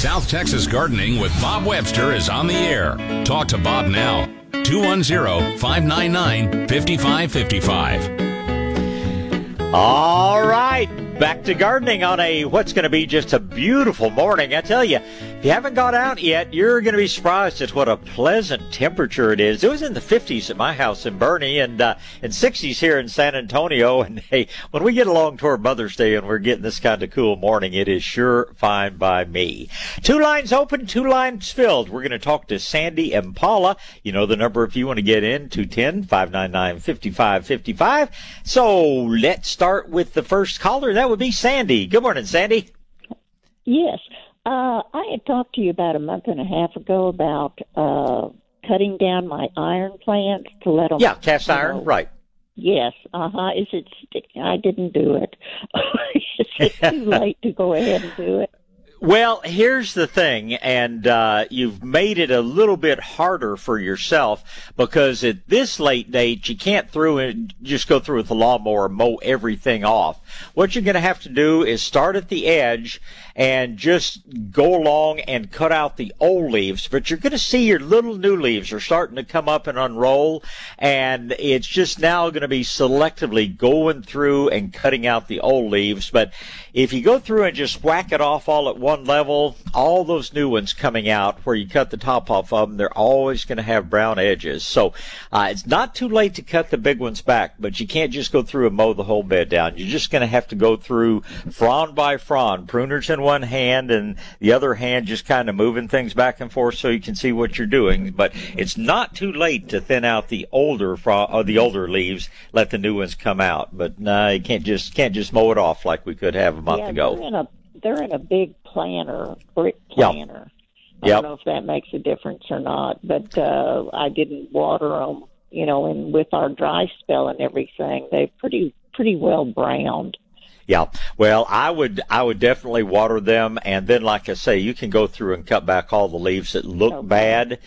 South Texas Gardening with Bob Webster is on the air. Talk to Bob now. 210 599 5555. All right, back to gardening on a what's going to be just a beautiful morning. I tell you, if you haven't gone out yet, you're going to be surprised at what a pleasant temperature it is. It was in the 50s at my house in Boerne and uh, in 60s here in San Antonio. And hey, when we get along toward Mother's Day and we're getting this kind of cool morning, it is sure fine by me. Two lines open, two lines filled. We're going to talk to Sandy and Paula. You know the number if you want to get in, 210 599 5555. So let's start with the first caller. That would be Sandy. Good morning, Sandy. Yes. Uh, I had talked to you about a month and a half ago about uh, cutting down my iron plants to let them. Yeah, cast iron, know. right. Yes. Uh huh. Is it? Stick- I didn't do it. Is it too late to go ahead and do it? Well, here's the thing, and uh, you've made it a little bit harder for yourself because at this late date, you can't through and just go through with the lawnmower and mow everything off. What you're going to have to do is start at the edge and just go along and cut out the old leaves. But you're going to see your little new leaves are starting to come up and unroll, and it's just now going to be selectively going through and cutting out the old leaves. But if you go through and just whack it off all at one level, all those new ones coming out where you cut the top off of them, they're always going to have brown edges. So uh, it's not too late to cut the big ones back, but you can't just go through and mow the whole bed down. You're just going to have to go through frond by frond, pruners in one hand and the other hand just kind of moving things back and forth so you can see what you're doing. But it's not too late to thin out the older fro- or the older leaves, let the new ones come out. But no, you can't just can't just mow it off like we could have a month yeah, ago. they're in a they're in a big planter, brick planter. Yep. I Yep. don't know if that makes a difference or not, but uh, I didn't water them. You know, and with our dry spell and everything, they're pretty pretty well browned. Yeah. Well, I would I would definitely water them, and then, like I say, you can go through and cut back all the leaves that look Okay. bad.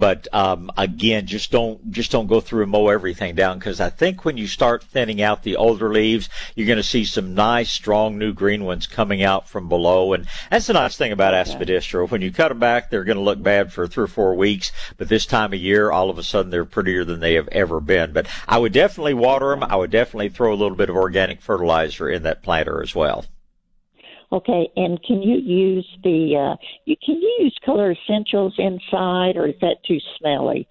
But um, again, just don't just don't go through and mow everything down because I think when you start thinning out the older leaves, you're going to see some nice, strong new green ones coming out from below. And that's the nice thing about aspidistra. When you cut them back, they're going to look bad for three or four weeks, but this time of year, all of a sudden, they're prettier than they have ever been. But I would definitely water them. I would definitely throw a little bit of organic fertilizer in that planter as well. Okay, and can you use the uh, you can you use color essentials inside, or is that too smelly?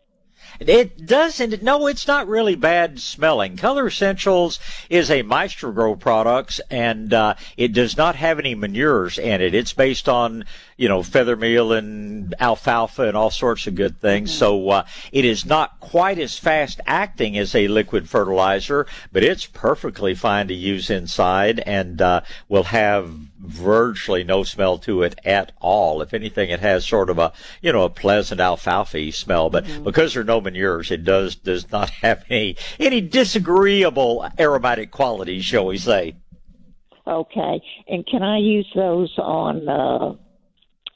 It doesn't. No, it's not really bad smelling. Color Essentials is a Maestro Gro products, and uh, it does not have any manures in it. It's based on you know feather meal and alfalfa and all sorts of good things. So uh, it is not quite as fast acting as a liquid fertilizer, but it's perfectly fine to use inside, and uh, will have virtually no smell to it at all. If anything, it has sort of a you know a pleasant alfalfa smell, but because there are no manures, it does does not have any any disagreeable aromatic qualities, shall we say? Okay, and can I use those on? Uh,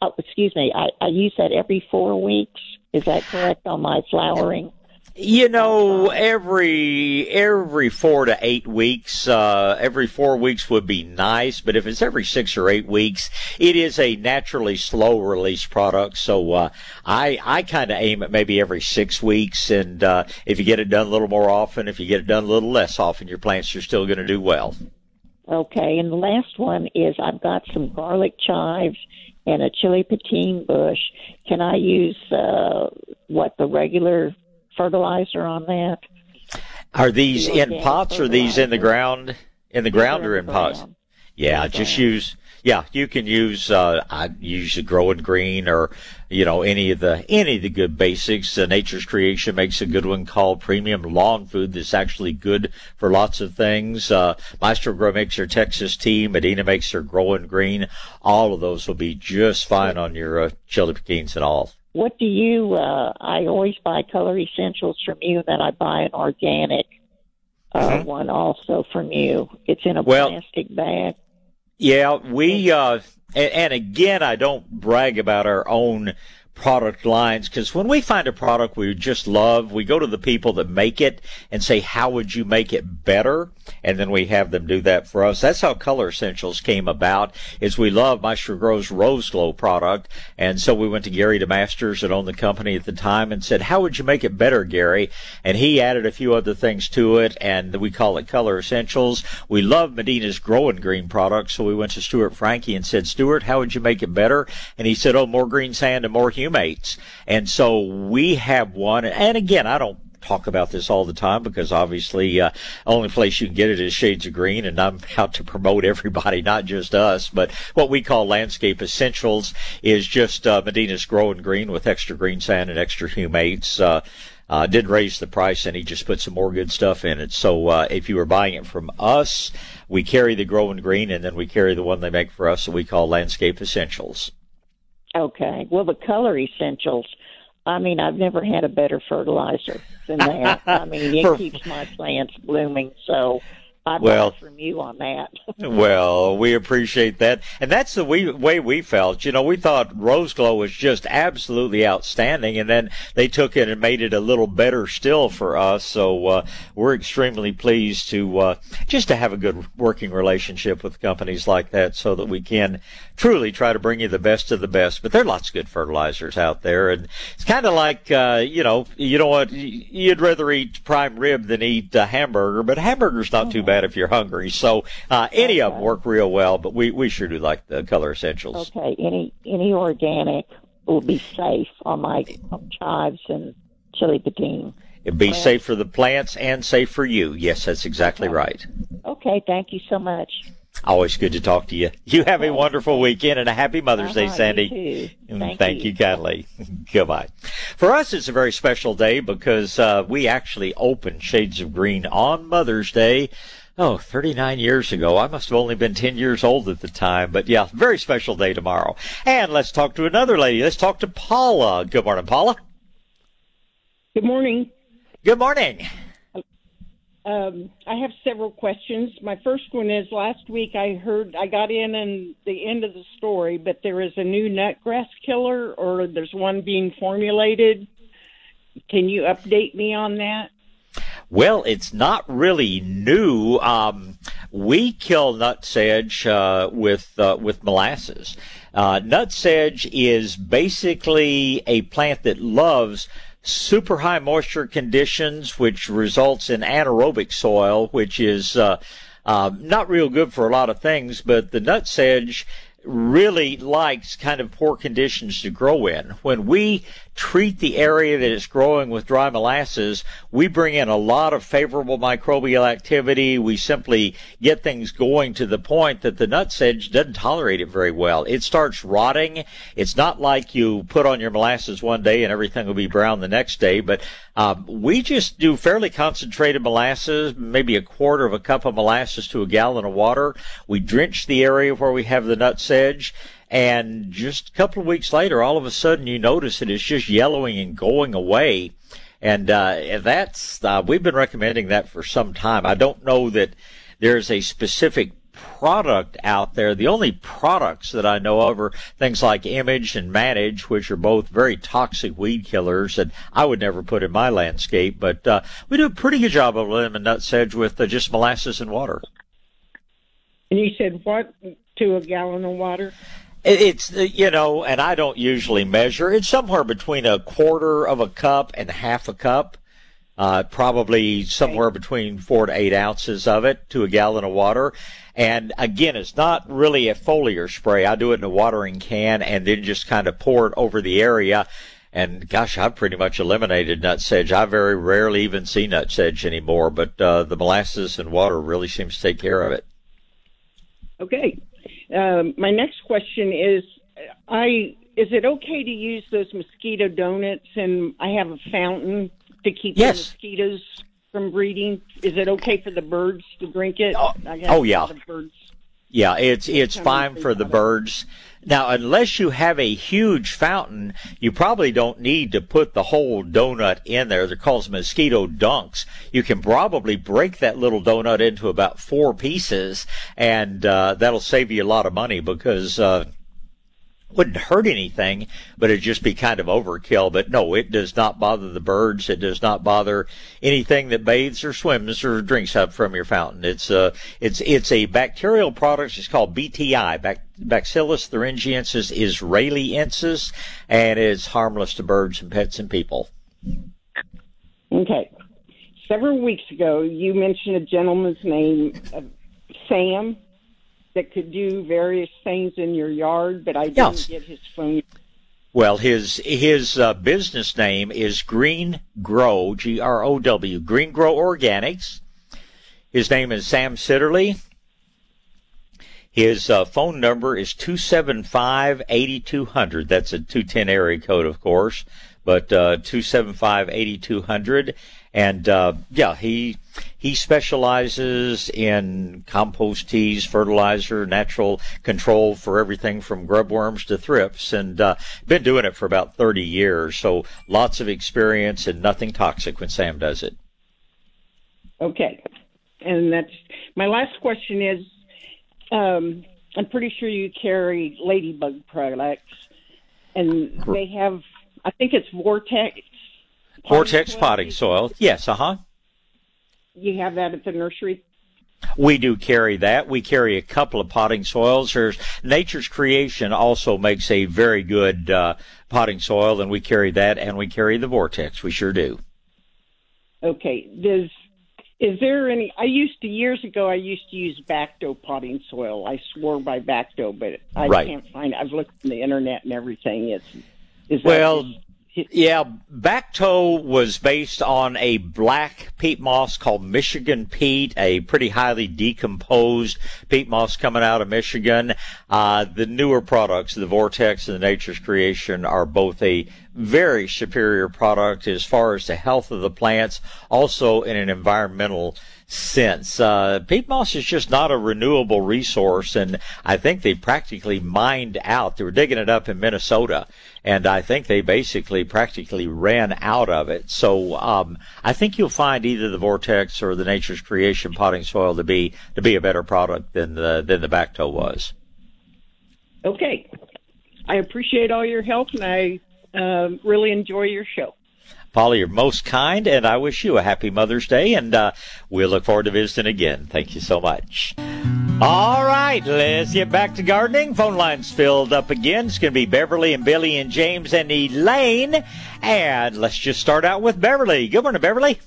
oh, excuse me, I, I use that every four weeks. Is that correct on my flowering? You know, every every four to eight weeks, uh, every four weeks would be nice, but if it's every six or eight weeks, it is a naturally slow release product. So uh, I I kind of aim at maybe every six weeks, and uh, if you get it done a little more often, if you get it done a little less often, your plants are still going to do well. Okay, and the last one is I've got some garlic chives and a chili petin bush. Can I use uh, what the regular fertilizer on that? Are these The in pots or these in the ground? In the ground or in pots? Yeah, just use. Yeah, you can use. Uh, I use the growing green or you know any of the any of the good basics. Uh, Nature's Creation makes a good one called Premium Lawn Food that's actually good for lots of things. Uh, Maestro Gro makes their Texas tea. Medina makes their growing green. All of those will be just fine on your uh, chili pequins and all. What do you? Uh, I always buy color essentials from you, and then I buy an organic uh, one also from you. It's in a Mm-hmm. Well- plastic bag. Yeah, we uh, and, and again, I don't brag about our own product lines because when we find a product we just love, we go to the people that make it and say, how would you make it better? And then we have them do that for us. That's how Color Essentials came about is we love Maestro Gro's Rose Glow product. And so we went to Gary DeMasters that owned the company at the time and said, how would you make it better, Gary? And he added a few other things to it and we call it Color Essentials. We love Medina's Growing Green product. So we went to Stuart Frankie and said, Stuart, how would you make it better? And he said, oh, more green sand and more humates. And so we have one. And again, I don't talk about this all the time because obviously uh, only place you can get it is Shades of Green, and I'm out to promote everybody, not just us. But what we call Landscape Essentials is just uh, Medina's Growing Green with extra green sand and extra humates. Uh, uh, did raise the price and he just put some more good stuff in it. So uh, if you were buying it from us, we carry the growing green and then we carry the one they make for us that we call landscape essentials. Okay. Well, the color essentials. I mean, I've never had a better fertilizer than that. I mean, it keeps my plants blooming. So I well, from you on that. well, we appreciate that, and that's the we, way we felt. You know, we thought Rose Glow was just absolutely outstanding, and then they took it and made it a little better still for us. So uh, we're extremely pleased to uh, just to have a good working relationship with companies like that, so that we can truly try to bring you the best of the best. But there are lots of good fertilizers out there, and it's kind of like uh, you know, you know what, you'd rather eat prime rib than eat a hamburger, but hamburger's not too bad if you're hungry. So uh, any of them work real well, but we, we sure do like the color essentials. Okay, any any organic will be safe on my chives and chili petin. It'd be safe for the plants and safe for you. Yes, that's exactly okay. right. Okay, thank you so much. Always good to talk to you. You have a wonderful weekend and a happy Mother's uh-huh, Day, Sandy. Thank, Thank, you. you kindly. Goodbye. For us, it's a very special day because uh, we actually opened Shades of Green on Mother's Day oh, 39 years ago. I must have only been 10 years old at the time. But yeah, very special day tomorrow. And let's talk to another lady. Let's talk to Paula. Good morning, Paula. Good morning. Good morning. Um, I have several questions. My first one is last week I heard I got in in the end of the story, but there is a new nutgrass killer, or there's one being formulated. Can you update me on that? Well, it's not really new. Um, we kill nutsedge uh, with uh, with molasses. Uh, nutsedge is basically a plant that loves super high moisture conditions, which results in anaerobic soil, which is uh, uh, not real good for a lot of things. But the nutsedge really likes kind of poor conditions to grow in. When we treat the area that it's growing with dry molasses, we bring in a lot of favorable microbial activity. We simply get things going to the point that the nutsedge doesn't tolerate it very well. It starts rotting. It's not like you put on your molasses one day and everything will be brown the next day, but um, we just do fairly concentrated molasses, maybe a quarter of a cup of molasses to a gallon of water. We drench the area where we have the nutsedge and just a couple of weeks later, all of a sudden you notice that it's just yellowing and going away. And uh, that's uh, we've been recommending that for some time. I don't know that there's a specific product out there. The only products that I know of are things like Image and Manage, which are both very toxic weed killers that I would never put in my landscape. But uh, we do a pretty good job of lemon nutsedge with uh, just molasses and water. And you said what to a gallon of water? It's you know, and I don't usually measure. It's somewhere between a quarter of a cup and half a cup. Uh, probably somewhere between four to eight ounces of it to a gallon of water. And again, it's not really a foliar spray. I do it in a watering can and then just kind of pour it over the area. And gosh, I've pretty much eliminated nut sedge. I very rarely even see nut sedge anymore, but uh, the molasses and water really seems to take care of it. Okay. Um, my next question is, I is it okay to use those mosquito donuts? And I have a fountain to keep yes. the mosquitoes from breeding. Is it okay for the birds to drink it? Oh, oh yeah. Yeah, it's it's fine for the birds. Now, unless you have a huge fountain, you probably don't need to put the whole donut in there. They're called mosquito dunks. You can probably break that little donut into about four pieces, and uh, that'll save you a lot of money because uh, wouldn't hurt anything, but it'd just be kind of overkill. But no, it does not bother the birds. It does not bother anything that bathes or swims or drinks up from your fountain. It's a, uh, it's, it's a bacterial product. It's called BTI, Bacillus thuringiensis israeliensis, and it's harmless to birds and pets and people. Okay. Several weeks ago, you mentioned a gentleman's name, uh, Sam that could do various things in your yard, but I didn't yes. get his phone. Well, his his uh, business name is Green Grow, G R O W, Green Grow Organics. His name is Sam Sitterly. His uh, phone number is 275 8200. That's a 210 area code, of course, but uh, 275 8200. And uh, yeah, he he specializes in compost teas, fertilizer, natural control for everything from grubworms to thrips, and uh, been doing it for about 30 years. So lots of experience and nothing toxic when Sam does it. Okay, and that's my last question is. Um, I'm pretty sure you carry ladybug products, and they have. I think it's Vortex Vortex potting soil. Yes, uh huh. You have that at the nursery? We do carry that. We carry a couple of potting soils. There's Nature's Creation also makes a very good uh, potting soil, and we carry that, and we carry the Vortex. We sure do. Okay. Does is there any? I used to years ago. I used to use Bacto potting soil. I swore by Bacto, but I right. can't find. It. I've looked on the internet and everything. It's is well. That, yeah, Bacto was based on a black peat moss called Michigan peat, a pretty highly decomposed peat moss coming out of Michigan. Uh, the newer products, the Vortex and the Nature's Creation, are both a very superior product as far as the health of the plants, also in an environmental sense. Uh, peat moss is just not a renewable resource, and I think they practically mined out. They were digging it up in Minnesota, and I think they basically practically ran out of it. So um, I think you'll find either the Vortex or the Nature's Creation potting soil to be to be a better product than the than the Bacto was. Okay, I appreciate all your help, and I uh, really enjoy your show. Polly, you're most kind, and I wish you a happy Mother's Day, and uh, we'll look forward to visiting again. Thank you so much. All right, let's get back to gardening. Phone lines filled up again. It's going to be Beverly and Billy and James and Elaine. And let's just start out with Beverly. Good morning, Beverly.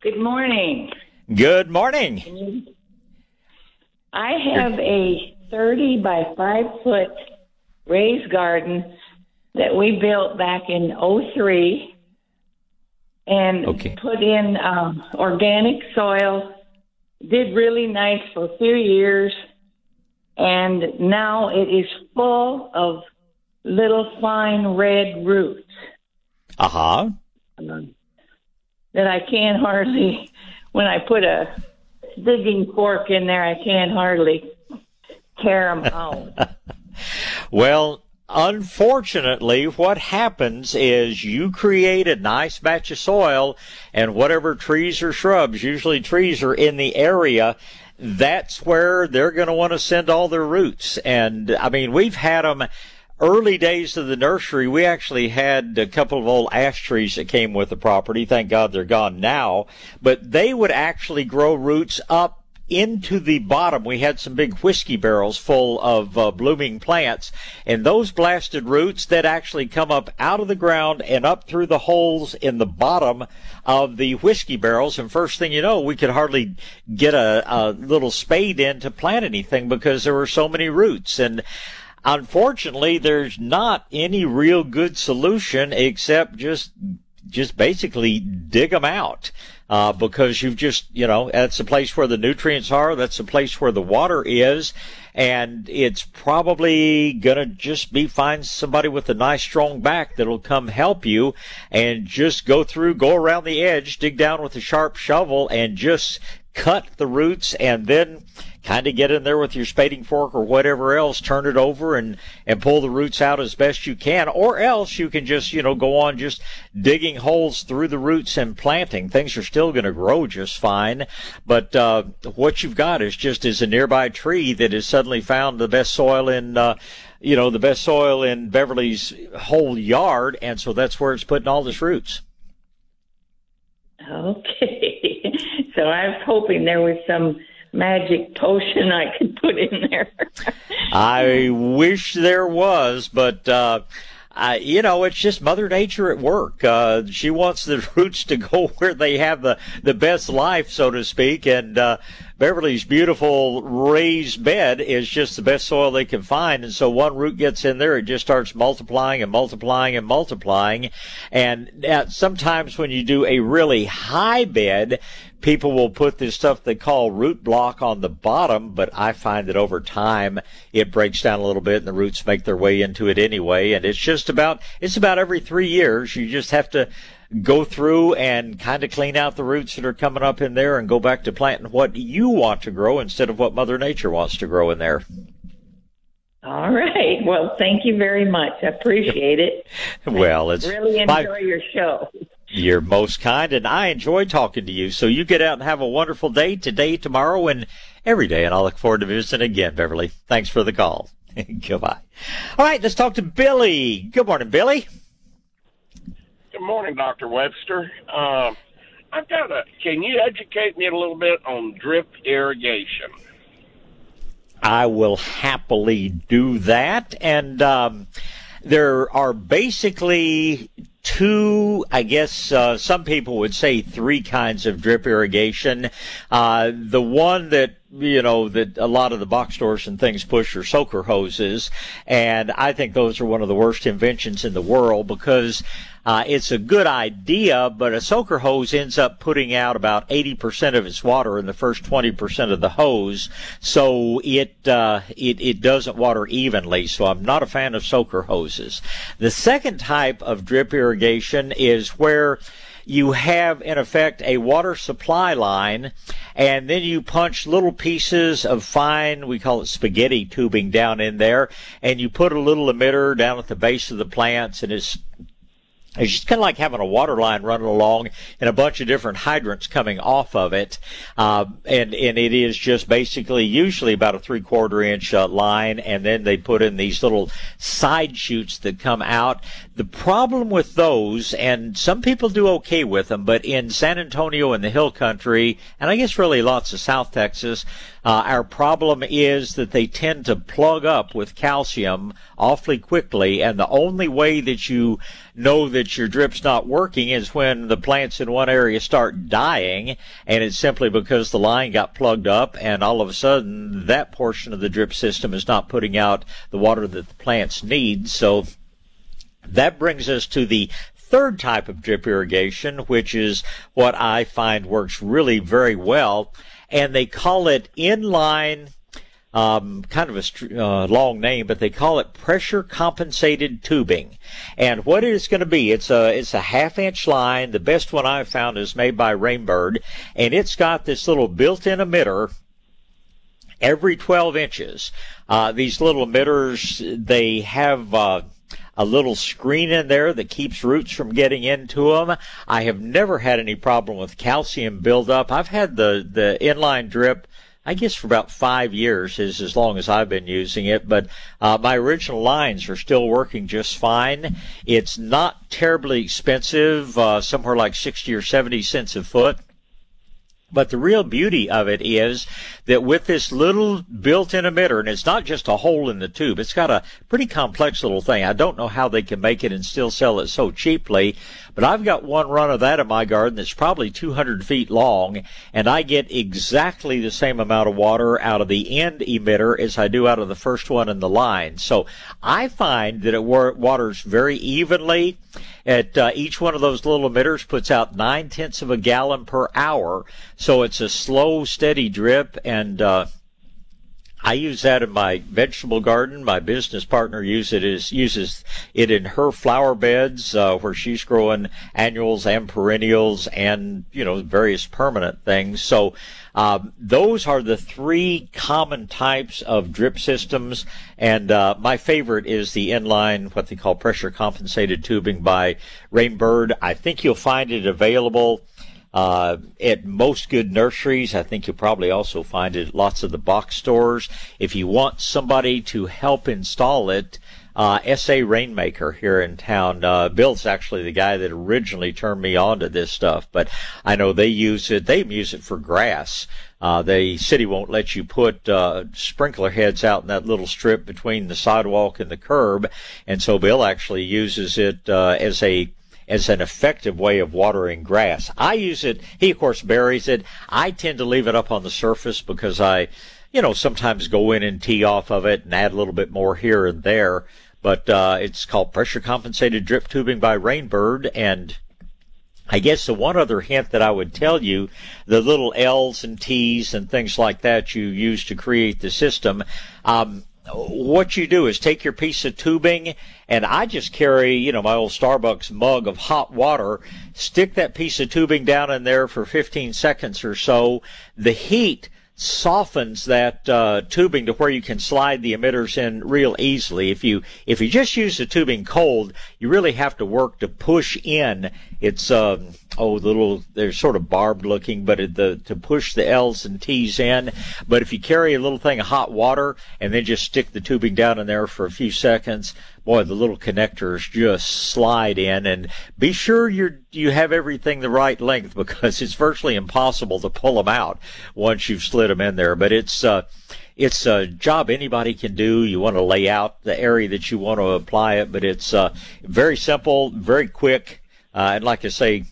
Good morning. Good morning. I have a 30 by 5 foot raised garden that we built back in 03 and okay. put in um, organic soil. Did really nice for a few years, and now it is full of little fine red roots. Uh huh. Um, that I can't hardly, when I put a digging fork in there, I can't hardly tear them out. well, Unfortunately, what happens is you create a nice batch of soil and whatever trees or shrubs, usually trees are in the area, that's where they're going to want to send all their roots. And I mean, we've had them early days of the nursery, we actually had a couple of old ash trees that came with the property. Thank God they're gone now. But they would actually grow roots up into the bottom. We had some big whiskey barrels full of uh, blooming plants, and those blasted roots that actually come up out of the ground and up through the holes in the bottom of the whiskey barrels. And first thing you know, we could hardly get a, a little spade in to plant anything because there were so many roots. And unfortunately, there's not any real good solution except just just basically dig them out uh, because you've just, you know, that's the place where the nutrients are. That's the place where the water is. And it's probably to just be find somebody with a nice strong back that'll come help you and just go through, go around the edge, dig down with a sharp shovel and just cut the roots and then kind of get in there with your spading fork or whatever else, turn it over and, and pull the roots out as best you can. Or else you can just, you know, go on just digging holes through the roots and planting. Things are still going to grow just fine. But, uh, what you've got is just is a nearby tree that has suddenly found the best soil in, uh, you know, the best soil in Beverly's whole yard. And so that's where it's putting all its roots. Okay. so I was hoping there was some magic potion I could put in there. I wish there was, but uh, I, you know, it's just Mother Nature at work. Uh, she wants the roots to go where they have the the best life, so to speak, and. Uh, Beverly's beautiful raised bed is just the best soil they can find. And so one root gets in there, it just starts multiplying and multiplying and multiplying. And sometimes when you do a really high bed, people will put this stuff they call root block on the bottom, but I find that over time it breaks down a little bit and the roots make their way into it anyway. And it's just about, it's about every three years. You just have to go through and kind of clean out the roots that are coming up in there and go back to planting what you want to grow instead of what Mother Nature wants to grow in there. All right. Well, thank you very much. I appreciate it. well, it's really enjoy my, your show. You're most kind, and I enjoy talking to you. So you get out and have a wonderful day today, tomorrow, and every day. And I look forward to visiting again, Beverly. Thanks for the call. Goodbye. All right, let's talk to Billy. Good morning, Billy. Good morning, Dr. Webster. Uh, I've got a. Can you educate me a little bit on drip irrigation? I will happily do that. And um, there are basically two, I guess uh, some people would say three kinds of drip irrigation. Uh, the one that you know that a lot of the box stores and things push are soaker hoses, and I think those are one of the worst inventions in the world because uh, it's a good idea, but a soaker hose ends up putting out about 80% of its water in the first 20% of the hose, so it, uh, it, it doesn't water evenly, so I'm not a fan of soaker hoses. The second type of drip irrigation is where you have in effect a water supply line and then you punch little pieces of fine we call it spaghetti tubing down in there and you put a little emitter down at the base of the plants and it's it's just kind of like having a water line running along and a bunch of different hydrants coming off of it. Uh, and, and it is just basically usually about a three quarter inch uh, line. And then they put in these little side shoots that come out. The problem with those, and some people do okay with them, but in San Antonio and the hill country, and I guess really lots of South Texas, uh, our problem is that they tend to plug up with calcium awfully quickly, and the only way that you know that your drip's not working is when the plants in one area start dying, and it's simply because the line got plugged up, and all of a sudden that portion of the drip system is not putting out the water that the plants need. So that brings us to the third type of drip irrigation, which is what I find works really very well, and they call it inline. Um, kind of a uh, long name, but they call it pressure compensated tubing. And what it is going to be, it's a it's a half inch line. The best one I've found is made by Rainbird, and it's got this little built-in emitter every 12 inches. Uh, these little emitters, they have. Uh, a little screen in there that keeps roots from getting into them. I have never had any problem with calcium buildup. I've had the, the inline drip I guess for about five years is as long as I've been using it, but uh, my original lines are still working just fine. It's not terribly expensive, uh, somewhere like 60 or 70 cents a foot. But the real beauty of it is that with this little built-in emitter, and it's not just a hole in the tube, it's got a pretty complex little thing. I don't know how they can make it and still sell it so cheaply, but I've got one run of that in my garden that's probably 200 feet long, and I get exactly the same amount of water out of the end emitter as I do out of the first one in the line. So I find that it waters very evenly at uh, each one of those little emitters puts out nine tenths of a gallon per hour, so it's a slow, steady drip, and uh, I use that in my vegetable garden. My business partner uses it uses it in her flower beds uh, where she's growing annuals and perennials and you know various permanent things. So um, those are the three common types of drip systems, and uh, my favorite is the inline, what they call pressure compensated tubing by Rainbird. I think you'll find it available uh, at most good nurseries. I think you'll probably also find it at lots of the box stores. If you want somebody to help install it, uh, SA Rainmaker here in town. Uh, Bill's actually the guy that originally turned me on to this stuff, but I know they use it. They use it for grass. Uh, the city won't let you put uh, sprinkler heads out in that little strip between the sidewalk and the curb, and so Bill actually uses it uh, as a as an effective way of watering grass. I use it. He of course buries it. I tend to leave it up on the surface because I, you know, sometimes go in and tee off of it and add a little bit more here and there. But uh, it's called pressure compensated drip tubing by Rainbird, and I guess the one other hint that I would tell you, the little L's and T's and things like that you use to create the system. Um, what you do is take your piece of tubing and I just carry, you know, my old Starbucks mug of hot water, stick that piece of tubing down in there for 15 seconds or so. The heat softens that uh, tubing to where you can slide the emitters in real easily. If you if you just use the tubing cold, you really have to work to push in. It's um, oh the little they're sort of barbed looking, but the to push the L's and T's in. But if you carry a little thing of hot water and then just stick the tubing down in there for a few seconds, boy, the little connectors just slide in and be sure you're, you have everything the right length because it's virtually impossible to pull them out once you've slid them in there. But it's, uh, it's a job anybody can do. You want to lay out the area that you want to apply it, but it's, uh, very simple, very quick. Uh, and like I say,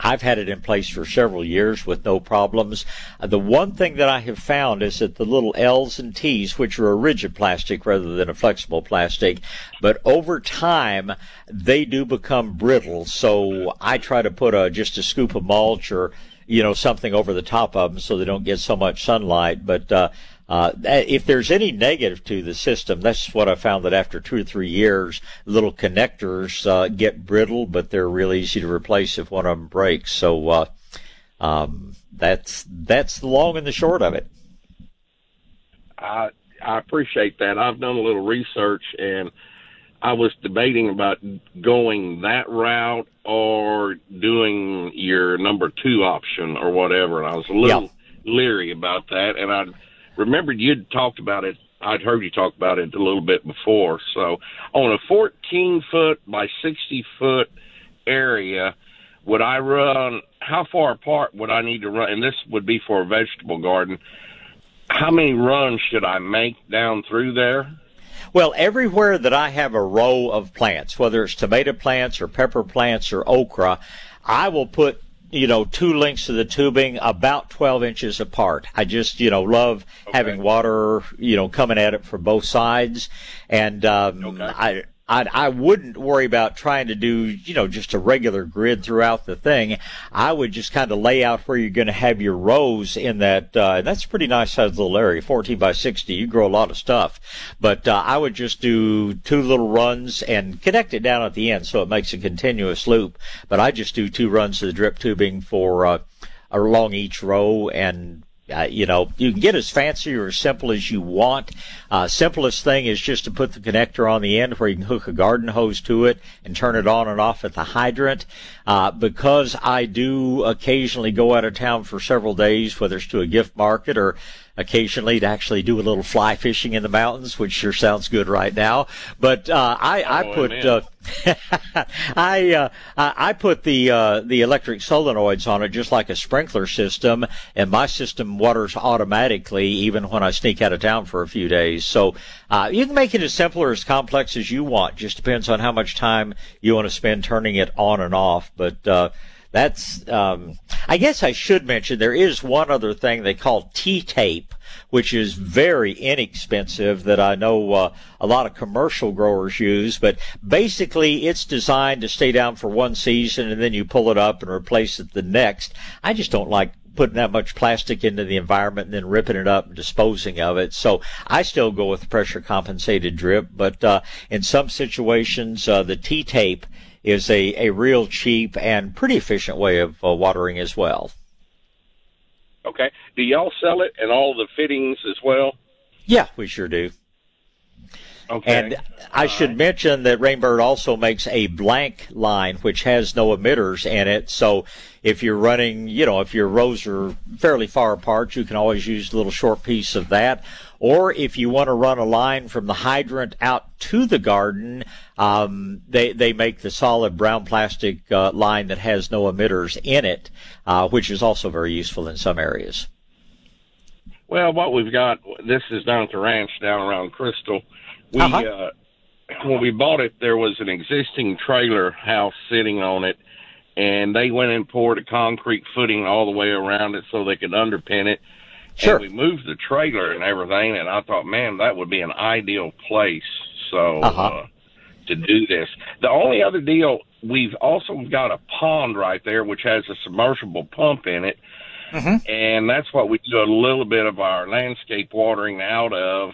I've had it in place for several years with no problems. Uh, the one thing that I have found is that the little L's and T's, which are a rigid plastic rather than a flexible plastic, but over time they do become brittle. So I try to put a just a scoop of mulch or you know something over the top of them so they don't get so much sunlight. But uh, uh, if there's any negative to the system, that's what I found that after two or three years, little connectors uh, get brittle, but they're really easy to replace if one of them breaks. So uh, um, that's that's the long and the short of it. I I appreciate that. I've done a little research and I was debating about going that route or doing your number two option or whatever. And I was a little yeah. leery about that, and I remembered you'd talked about it. I'd heard you talk about it a little bit before. So on a 14 foot by 60 foot area, would I run? How far apart would I need to run? And this would be for a vegetable garden. How many runs should I make down through there? Well, everywhere that I have a row of plants, whether it's tomato plants or pepper plants or okra, I will put you know, two lengths of the tubing about 12 inches apart. I just, you know, love okay. having water, you know, coming at it from both sides. And, um, okay. I, I, I wouldn't worry about trying to do, you know, just a regular grid throughout the thing. I would just kind of lay out where you're going to have your rows in that. Uh, that's a pretty nice sized little area, 14 by 60. You grow a lot of stuff, but uh, I would just do two little runs and connect it down at the end so it makes a continuous loop. But I just do two runs of the drip tubing for uh, along each row and uh, you know, you can get as fancy or as simple as you want. Uh, simplest thing is just to put the connector on the end where you can hook a garden hose to it and turn it on and off at the hydrant. Uh, because I do occasionally go out of town for several days, whether it's to a gift market or occasionally to actually do a little fly fishing in the mountains, which sure sounds good right now. But uh, I, I oh, put uh, I uh, I put the uh, the electric solenoids on it just like a sprinkler system, and my system waters automatically even when I sneak out of town for a few days. So uh, you can make it as simple or as complex as you want. Just depends on how much time you want to spend turning it on and off. But uh, that's, um, I guess I should mention there is one other thing they call T tape, which is very inexpensive that I know uh, a lot of commercial growers use. But basically, it's designed to stay down for one season and then you pull it up and replace it the next. I just don't like putting that much plastic into the environment and then ripping it up and disposing of it. So I still go with pressure compensated drip, but uh, in some situations, uh, the T tape is a, a real cheap and pretty efficient way of uh, watering as well. Okay. Do y'all sell it and all the fittings as well? Yeah, we sure do. Okay. And I should mention that Rainbird also makes a blank line which has no emitters in it. So if you're running, you know, if your rows are fairly far apart, you can always use a little short piece of that. Or if you want to run a line from the hydrant out to the garden, um, they they make the solid brown plastic uh, line that has no emitters in it, uh, which is also very useful in some areas. Well, what we've got, this is down at the ranch down around Crystal. We, Uh-huh. uh, when we bought it, there was an existing trailer house sitting on it, and they went and poured a concrete footing all the way around it so they could underpin it. Sure. And we moved the trailer and everything, and I thought, man, that would be an ideal place. So, Uh-huh. uh, to do this. The only other deal, we've also got a pond right there which has a submersible pump in it. And that's what we do a little bit of our landscape watering out of.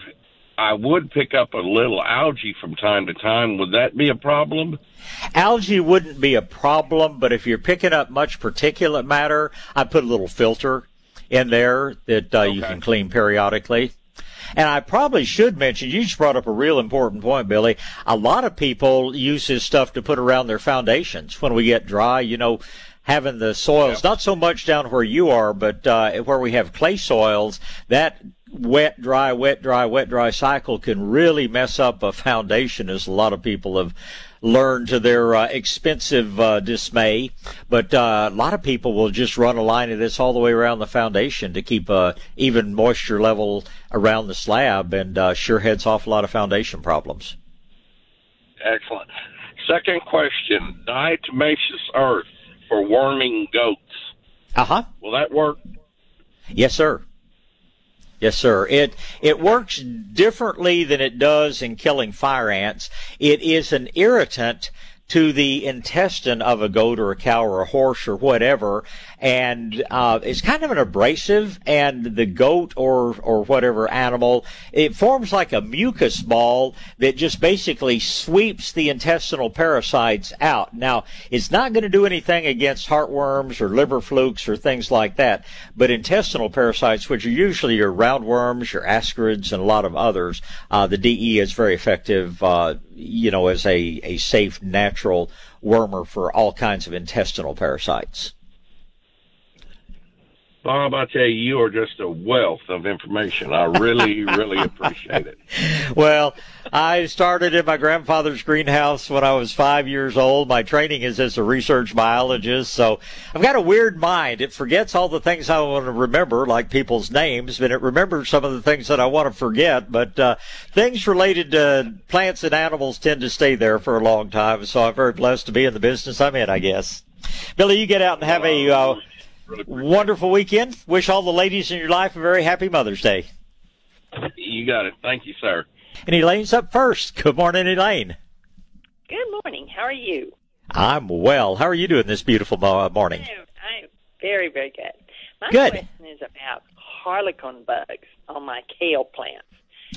I would pick up a little algae from time to time. Would that be a problem? Algae wouldn't be a problem, but if you're picking up much particulate matter, I put a little filter in there that uh, you can clean periodically. And I probably should mention, you just brought up a real important point, Billy. A lot of people use this stuff to put around their foundations when we get dry. You know, having the soils, not so much down where you are, but uh, where we have clay soils, that wet, dry, wet, dry, wet, dry cycle can really mess up a foundation, as a lot of people have learned to their uh, expensive uh, dismay. But uh, a lot of people will just run a line of this all the way around the foundation to keep uh, even moisture level around the slab, and uh, sure heads off a lot of foundation problems. Excellent. Second question diatomaceous earth for worming goats. Uh huh. Will that work? Yes, sir. Yes, sir. It it works differently than it does in killing fire ants. It is an irritant to the intestine of a goat or a cow or a horse or whatever, and uh, it's kind of an abrasive. And the goat or or whatever animal, it forms like a mucus ball that just basically sweeps the intestinal parasites out. Now, it's not going to do anything against heartworms or liver flukes or things like that, but intestinal parasites, which are usually your roundworms, your ascarids, and a lot of others, uh, the DE is very effective. Uh, you know, as a, a safe natural wormer for all kinds of intestinal parasites. Bob, I tell you, you are just a wealth of information. I really, really appreciate it. Well, I started in my grandfather's greenhouse when I was five years old. My training is as a research biologist, so I've got a weird mind. It forgets all the things I want to remember, like people's names, but it remembers some of the things that I want to forget. But uh, things related to plants and animals tend to stay there for a long time, so I'm very blessed to be in the business I'm in, I guess. Billy, you get out and have a uh, Really wonderful weekend. Wish all the ladies in your life a very happy Mother's Day. You got it. Thank you, sir. And Elaine's up first. Good morning, Elaine. Good morning. How are you? I'm well. How are you doing this beautiful morning? I'm, I'm very, very good. My Good. question is about harlequin bugs on my kale plants.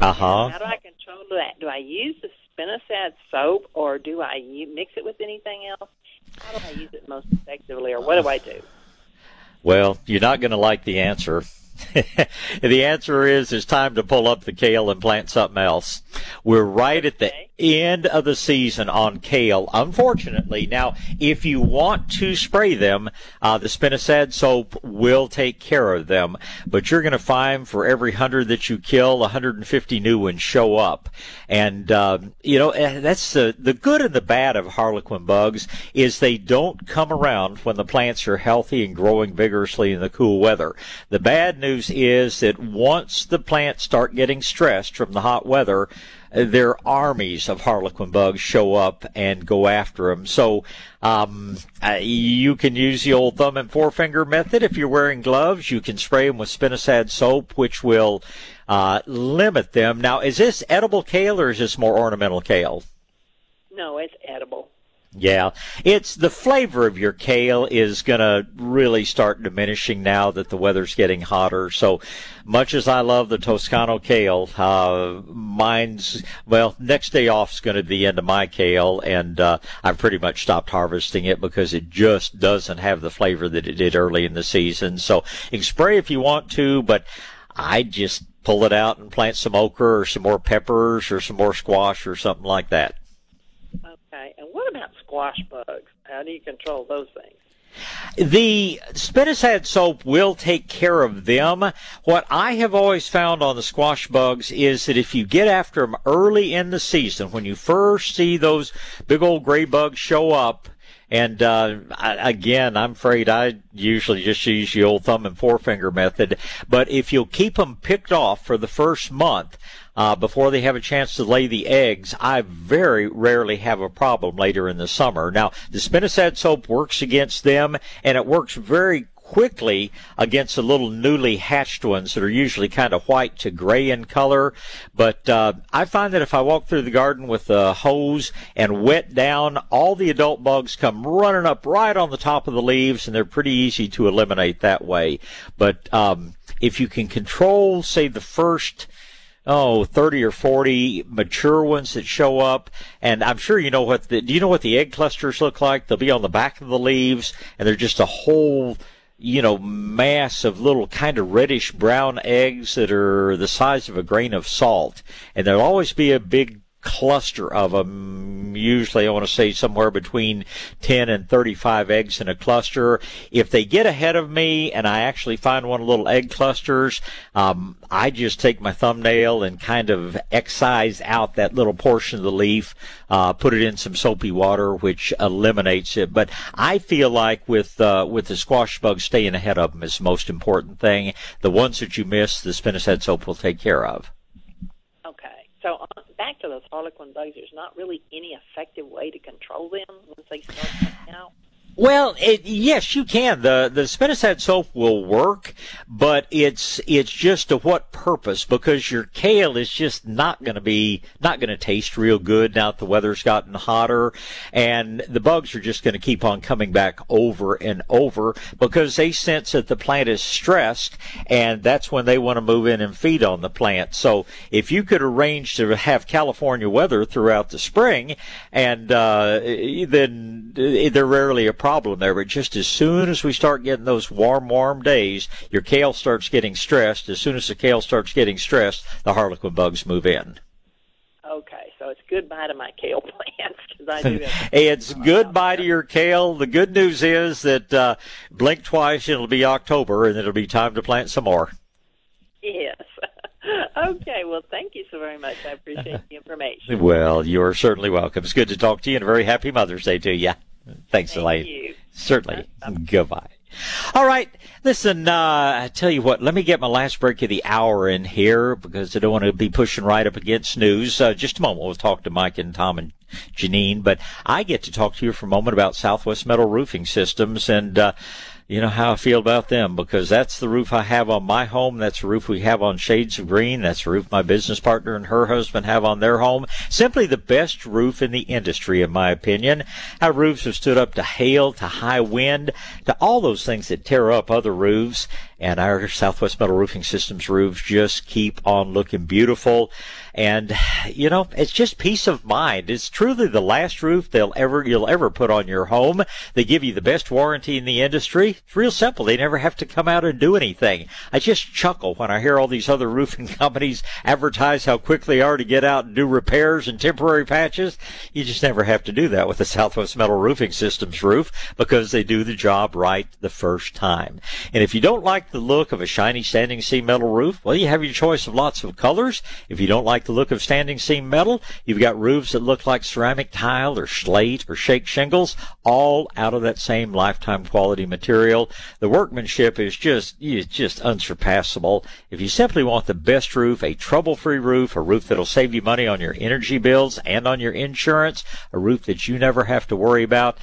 Uh huh. How do I control that? Do I use the spinosad soap or do I mix it with anything else? How do I use it most effectively or what do I do? Well, you're not going to like the answer. the answer is it's time to pull up the kale and plant something else. We're right at the. End of the season on kale, unfortunately. Now, if you want to spray them, uh, the spinosad soap will take care of them, but you're going to find for every hundred that you kill, 150 new ones show up. And, uh, you know, eh, that's the, the good and the bad of harlequin bugs is they don't come around when the plants are healthy and growing vigorously in the cool weather. The bad news is that once the plants start getting stressed from the hot weather, their armies of harlequin bugs show up and go after them. So um, uh, you can use the old thumb and forefinger method if you're wearing gloves. You can spray them with spinosad soap, which will uh, limit them. Now, is this edible kale or is this more ornamental kale? No, it's edible. Yeah, it's the flavor of your kale is going to really start diminishing now that the weather's getting hotter. So much as I love the Toscano kale, uh, mine's, well, next day off is going to be of my kale and, uh, I've pretty much stopped harvesting it because it just doesn't have the flavor that it did early in the season. So you can spray if you want to, but I just pull it out and plant some okra or some more peppers or some more squash or something like that. About squash bugs? How do you control those things? The spinosad soap will take care of them. What I have always found on the squash bugs is that if you get after them early in the season, when you first see those big old gray bugs show up, and uh, I, again, I'm afraid I usually just use the old thumb and forefinger method. But if you'll keep them picked off for the first month, uh, before they have a chance to lay the eggs, I very rarely have a problem later in the summer. Now, the spinosad soap works against them, and it works very quickly against the little newly hatched ones that are usually kind of white to gray in color. But uh, I find that if I walk through the garden with a hose and wet down, all the adult bugs come running up right on the top of the leaves, and they're pretty easy to eliminate that way. But um, if you can control, say, the first oh, 30 or 40 mature ones that show up. And I'm sure you know what the, do you know what the egg clusters look like? They'll be on the back of the leaves and they're just a whole, you know, mass of little kind of reddish brown eggs that are the size of a grain of salt. And there'll always be a big cluster of them. Usually, I want to say somewhere between 10 and 35 eggs in a cluster. If they get ahead of me and I actually find one of little egg clusters, um, I just take my thumbnail and kind of excise out that little portion of the leaf, uh, put it in some soapy water, which eliminates it. But I feel like with uh, with the squash bugs, staying ahead of them is the most important thing. The ones that you miss, the spinosad soap will take care of. So uh, back to those harlequin bugs, there's not really any effective way to control them once they start coming out. Well, it, yes, you can. the The spinosad soap will work, but it's it's just to what purpose? Because your kale is just not going to be not going to taste real good now that the weather's gotten hotter, and the bugs are just going to keep on coming back over and over because they sense that the plant is stressed, and that's when they want to move in and feed on the plant. So if you could arrange to have California weather throughout the spring, and uh, then they're rarely a problem there. But just as soon as we start getting those warm, warm days, your kale starts getting stressed. As soon as the kale starts getting stressed, the harlequin bugs move in. Okay, so it's goodbye to my kale plants because I do. Have it's goodbye to your kale. The good news is that uh, blink twice, it'll be October, and it'll be time to plant some more. Yes. okay, well, thank you so very much. I appreciate the information. Well, you're certainly welcome. It's good to talk to you, and a very happy Mother's Day to you. Thanks, Thank Elaine. you. Certainly. Goodbye. All right. Listen, uh, I tell you what, let me get my last break of the hour in here because I don't want to be pushing right up against news. Uh, just a moment. We'll talk to Mike and Tom and Janine, but I get to talk to you for a moment about Southwest Metal Roofing Systems and, uh, you know how I feel about them because that's the roof I have on my home. That's the roof we have on Shades of Green. That's the roof my business partner and her husband have on their home. Simply the best roof in the industry, in my opinion. Our roofs have stood up to hail, to high wind, to all those things that tear up other roofs. And our Southwest Metal Roofing Systems roofs just keep on looking beautiful. And, you know, it's just peace of mind. It's truly the last roof they'll ever, you'll ever put on your home. They give you the best warranty in the industry. It's real simple. They never have to come out and do anything. I just chuckle when I hear all these other roofing companies advertise how quick they are to get out and do repairs and temporary patches. You just never have to do that with the Southwest Metal Roofing Systems roof because they do the job right the first time. And if you don't like the look of a shiny standing seam metal roof, well, you have your choice of lots of colors. If you don't like the look of standing seam metal. You've got roofs that look like ceramic tile or slate or shake shingles, all out of that same lifetime quality material. The workmanship is just, is just unsurpassable. If you simply want the best roof, a trouble-free roof, a roof that'll save you money on your energy bills and on your insurance, a roof that you never have to worry about,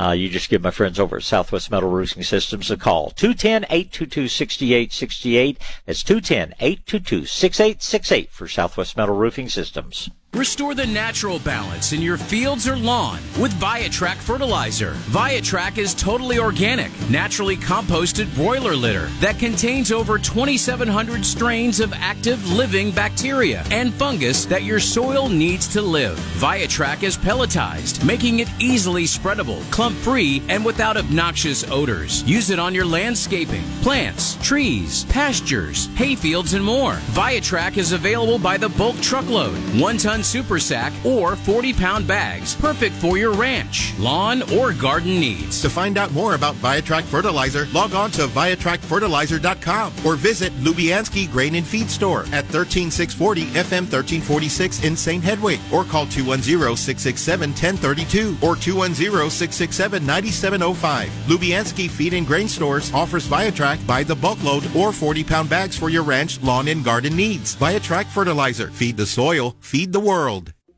uh, you just give my friends over at Southwest Metal Roofing Systems a call. 210-822-6868. That's 210-822-6868 for Southwest Metal Roofing Systems. Restore the natural balance in your fields or lawn with Viatrack fertilizer. Viatrack is totally organic, naturally composted broiler litter that contains over 2,700 strains of active living bacteria and fungus that your soil needs to live. Viatrack is pelletized, making it easily spreadable, clump free, and without obnoxious odors. Use it on your landscaping, plants, trees, pastures, hayfields, and more. Viatrack is available by the bulk truckload, one ton super sack, or 40 pound bags. Perfect for your ranch, lawn, or garden needs. To find out more about Viatrack Fertilizer, log on to viatrackfertilizer.com or visit Lubianski Grain and Feed Store at 13640 FM 1346 in St. Hedwig or call 210-667-1032 or 210-667-9705. Lubianski Feed and Grain Stores offers Viatrack by the bulk load or 40 pound bags for your ranch, lawn, and garden needs. Viatrack Fertilizer. Feed the soil, feed the world.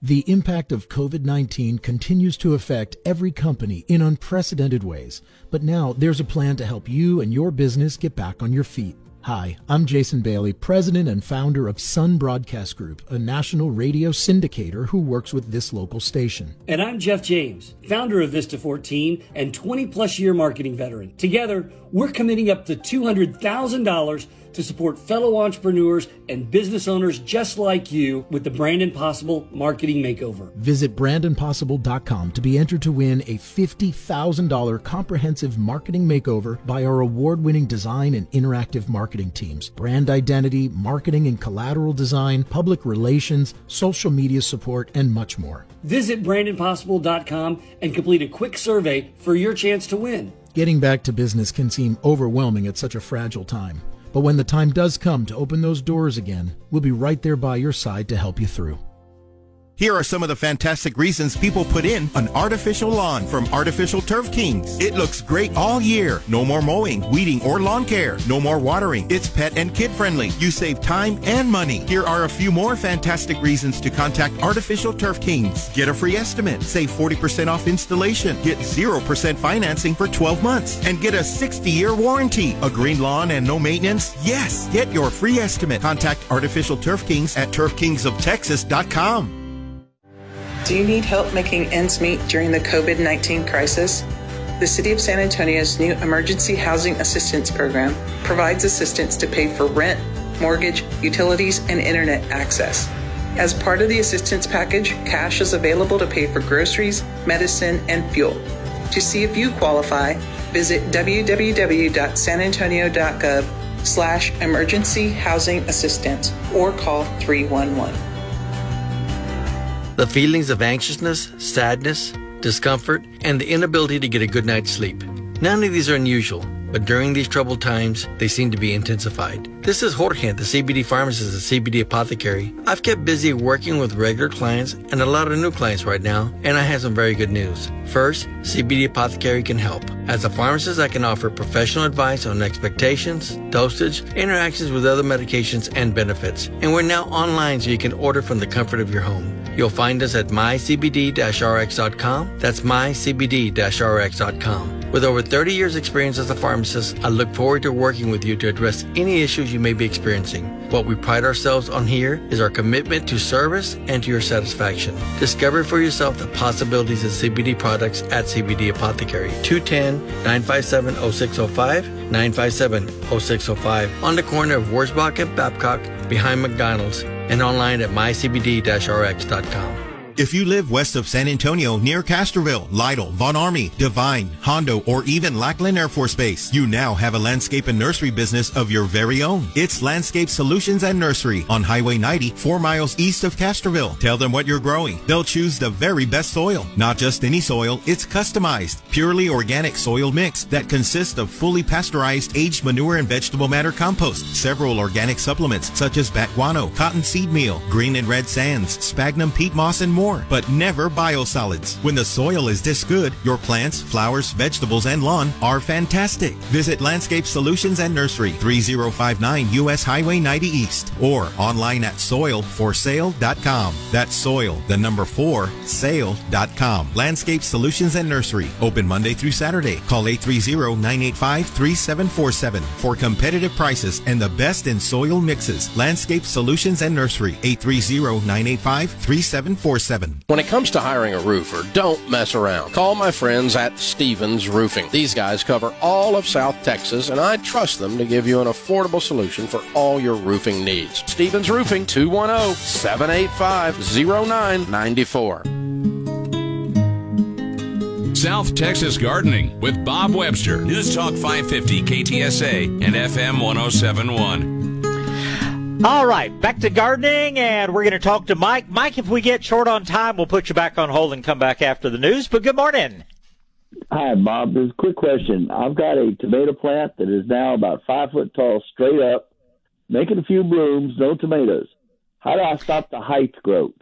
The impact of COVID 19 continues to affect every company in unprecedented ways, but now there's a plan to help you and your business get back on your feet. Hi, I'm Jason Bailey, president and founder of Sun Broadcast Group, a national radio syndicator who works with this local station. And I'm Jeff James, founder of Vista 14 and 20 plus year marketing veteran. Together, we're committing up to $200,000 to support fellow entrepreneurs and business owners just like you with the Brand Impossible Marketing Makeover. Visit brandimpossible.com to be entered to win a $50,000 comprehensive marketing makeover by our award winning design and interactive marketing teams, brand identity, marketing and collateral design, public relations, social media support, and much more. Visit brandimpossible.com and complete a quick survey for your chance to win. Getting back to business can seem overwhelming at such a fragile time. But when the time does come to open those doors again, we'll be right there by your side to help you through. Here are some of the fantastic reasons people put in an artificial lawn from Artificial Turf Kings. It looks great all year. No more mowing, weeding, or lawn care. No more watering. It's pet and kid friendly. You save time and money. Here are a few more fantastic reasons to contact Artificial Turf Kings. Get a free estimate. Save 40% off installation. Get 0% financing for 12 months. And get a 60-year warranty. A green lawn and no maintenance? Yes. Get your free estimate. Contact Artificial Turf Kings at turfkingsoftexas.com. Do you need help making ends meet during the COVID 19 crisis? The City of San Antonio's new Emergency Housing Assistance Program provides assistance to pay for rent, mortgage, utilities, and internet access. As part of the assistance package, cash is available to pay for groceries, medicine, and fuel. To see if you qualify, visit www.sanantonio.gov slash emergency housing assistance or call 311. The feelings of anxiousness, sadness, discomfort, and the inability to get a good night's sleep. None of these are unusual, but during these troubled times, they seem to be intensified. This is Jorge, the CBD pharmacist at CBD Apothecary. I've kept busy working with regular clients and a lot of new clients right now, and I have some very good news. First, CBD Apothecary can help. As a pharmacist, I can offer professional advice on expectations, dosage, interactions with other medications, and benefits. And we're now online so you can order from the comfort of your home. You'll find us at mycbd-rx.com. That's mycbd-rx.com. With over 30 years experience as a pharmacist, I look forward to working with you to address any issues you may be experiencing. What we pride ourselves on here is our commitment to service and to your satisfaction. Discover for yourself the possibilities of CBD products at CBD Apothecary. 210-957-0605, 957-0605 on the corner of Wurzbach and Babcock behind McDonald's and online at mycbd-rx.com. If you live west of San Antonio, near Castroville, Lytle, Von Ormy, Devine, Hondo, or even Lackland Air Force Base, you now have a landscape and nursery business of your very own. It's Landscape Solutions and Nursery on Highway 90, four miles east of Castroville. Tell them what you're growing. They'll choose the very best soil. Not just any soil, it's customized, purely organic soil mix that consists of fully pasteurized aged manure and vegetable matter compost, several organic supplements such as bat guano, cottonseed meal, green and red sands, sphagnum peat moss, and more. More, but never biosolids. When the soil is this good, your plants, flowers, vegetables, and lawn are fantastic. Visit Landscape Solutions and Nursery, 3059 US Highway 90 East, or online at soilforsale.com. That's soil, the number four, sale.com. Landscape Solutions and Nursery, open Monday through Saturday. Call 830-985-3747 for competitive prices and the best in soil mixes. Landscape Solutions and Nursery, 830-985-3747. When it comes to hiring a roofer, don't mess around. Call my friends at Stevens Roofing. These guys cover all of South Texas, and I trust them to give you an affordable solution for all your roofing needs. Stevens Roofing, 210 785 0994. South Texas Gardening with Bob Webster. News Talk 550 KTSA and FM 1071. All right, back to gardening, and we're going to talk to Mike. Mike, if we get short on time, we'll put you back on hold and come back after the news. But good morning. Hi, Bob. There's a quick question. I've got a tomato plant that is now about five foot tall, straight up, making a few blooms, no tomatoes. How do I stop the height growth?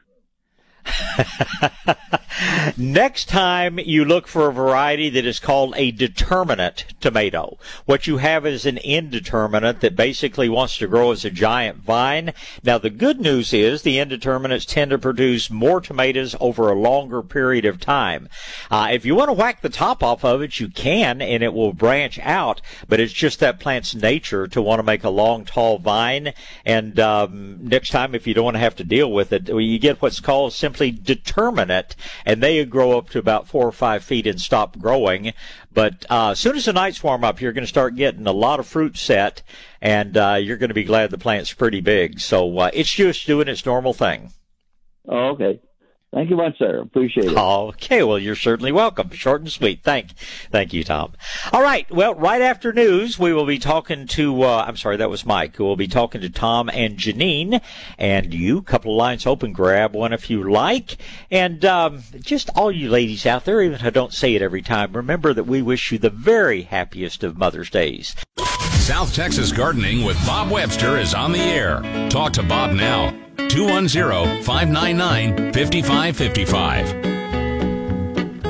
Next time you look for a variety that is called a determinate tomato. What you have is an indeterminate that basically wants to grow as a giant vine. Now the good news is the indeterminates tend to produce more tomatoes over a longer period of time. Uh, if you want to whack the top off of it, you can and it will branch out, but it's just that plant's nature to want to make a long tall vine. And um, next time if you don't want to have to deal with it, you get what's called simply determinate and they grow up to about four or five feet and stop growing. But uh, as soon as the nights warm up, you're going to start getting a lot of fruit set, and uh, you're going to be glad the plant's pretty big. So uh, it's just doing its normal thing. Oh, okay. Thank you much, sir. Appreciate it. Okay, well, you're certainly welcome. Short and sweet. Thank, thank you, Tom. All right. Well, right after news, we will be talking to. Uh, I'm sorry, that was Mike. We'll be talking to Tom and Janine, and you. Couple of lines open. Grab one if you like, and um, just all you ladies out there, even if I don't say it every time, remember that we wish you the very happiest of Mother's Days. South Texas Gardening with Bob Webster is on the air. Talk to Bob now. 210 599 5555.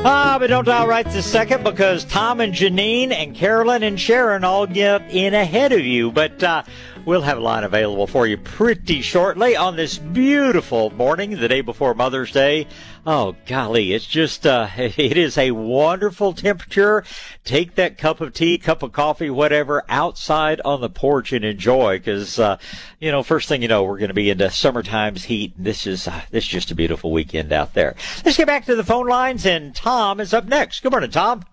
Ah, but don't dial right this second because Tom and Janine and Carolyn and Sharon all get in ahead of you. But uh, we'll have a line available for you pretty shortly on this beautiful morning, the day before Mother's Day. Oh, golly, it's just, uh, it is a wonderful temperature. Take that cup of tea, cup of coffee, whatever, outside on the porch and enjoy because, uh, you know, first thing you know, we're going to be into summertime's heat. This is, uh, this is just a beautiful weekend out there. Let's get back to the phone lines and Tom is up next. Good morning, Tom.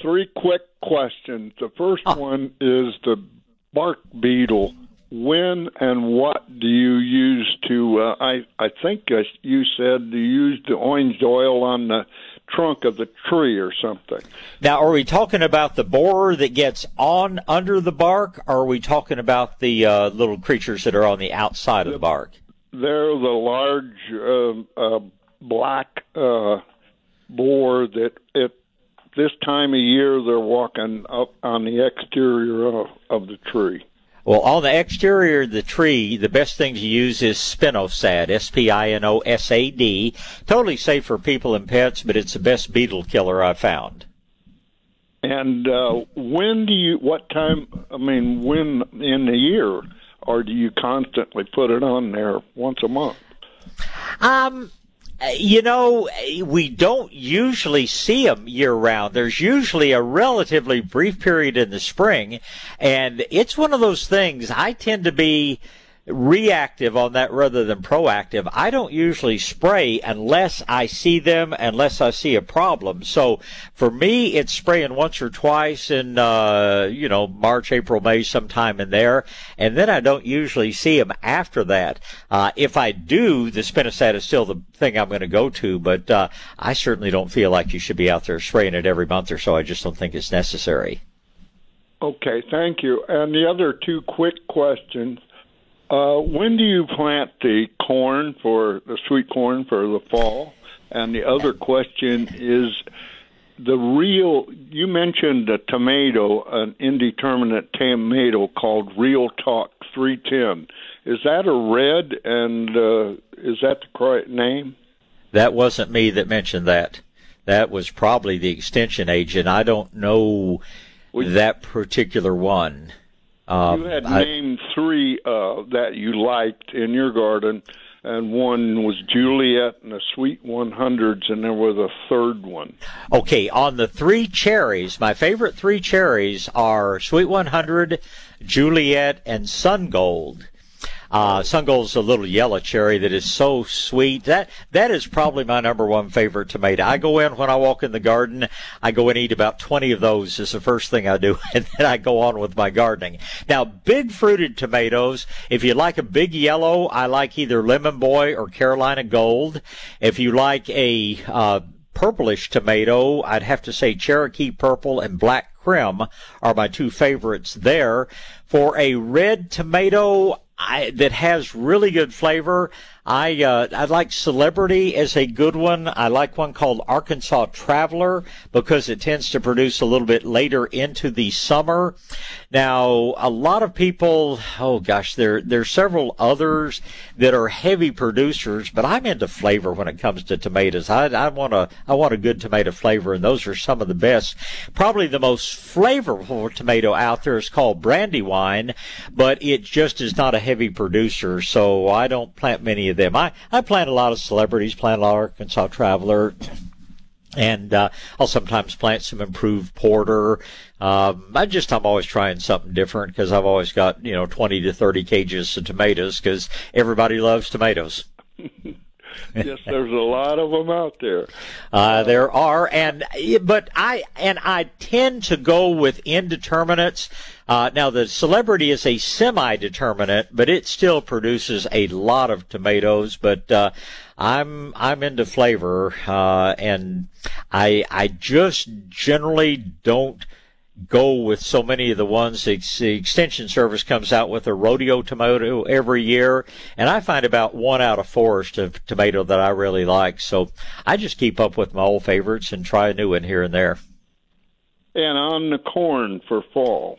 Three quick questions. The first one is the bark beetle when and what do you use to uh, i i think uh, you said you use the orange oil on the trunk of the tree or something. Now are we talking about the borer that gets on under the bark or are we talking about the uh, little creatures that are on the outside of the bark? They're the large uh, uh, black uh, borer that at this time of year they're walking up on the exterior of, of the tree well, on the exterior of the tree, the best thing to use is spinosad, S-P-I-N-O-S-A-D. Totally safe for people and pets, but it's the best beetle killer I've found. And uh, when do you? What time? I mean, when in the year, or do you constantly put it on there once a month? Um, Uh, you know, uh, we don't usually see them year round. There's usually a relatively brief period in the spring, and it's one of those things I tend to be reactive on that rather than proactive. I don't usually spray unless I see them, unless I see a problem. So for me, it's spraying once or twice in, uh, you know, March, April, May, sometime in there. And then I don't usually see them after that. Uh, if I do, the spinosad is still the thing I'm going to go to, but, uh, I certainly don't feel like you should be out there spraying it every month or so. I just don't think it's necessary. Okay, thank you. And the other two quick questions. Uh, when do you plant the corn for the sweet corn for the fall? And the other question is the real. You mentioned a tomato, an indeterminate tomato called Real Talk 310. Is that a red? And uh, is that the correct name? That wasn't me that mentioned that. That was probably the extension agent. I don't know that particular one. Um, you had I- named three uh, that you liked in your garden, and one was Juliet and the Sweet 100s, and there was a third one. Okay, on the three cherries, my favorite three cherries are Sweet 100, Juliet, and Sun Gold. Uh, Sun Gold is a little yellow cherry that is so sweet. That that is probably my number one favorite tomato. I go in when I walk in the garden. I go and eat about twenty of those. Is the first thing I do, and then I go on with my gardening. Now, big fruited tomatoes. If you like a big yellow, I like either Lemon Boy or Carolina Gold. If you like a uh, purplish tomato, I'd have to say Cherokee Purple and Black Krim are my two favorites there. For a red tomato I, that has really good flavor, I uh, I like Celebrity as a good one. I like one called Arkansas Traveler because it tends to produce a little bit later into the summer. Now, a lot of people, oh gosh, there there's several others that are heavy producers, but I'm into flavor when it comes to tomatoes. I, I want a I want a good tomato flavor, and those are some of the best. Probably the most flavorful tomato out there is called Brandywine, but it just is not a heavy producer, so I don't plant many of them. I I plant a lot of celebrities, plant a lot of Arkansas Traveler. And uh, I'll sometimes plant some improved porter. Um, I just I'm always trying something different because I've always got you know 20 to 30 cages of tomatoes because everybody loves tomatoes. yes, there's a lot of them out there. Uh, there are, and but I and I tend to go with indeterminates. Uh, now the celebrity is a semi-determinate, but it still produces a lot of tomatoes. But uh, I'm I'm into flavor, uh, and I I just generally don't go with so many of the ones the the extension service comes out with a rodeo tomato every year and i find about one out of four is to tomato that i really like so i just keep up with my old favorites and try a new one here and there And on the corn for fall.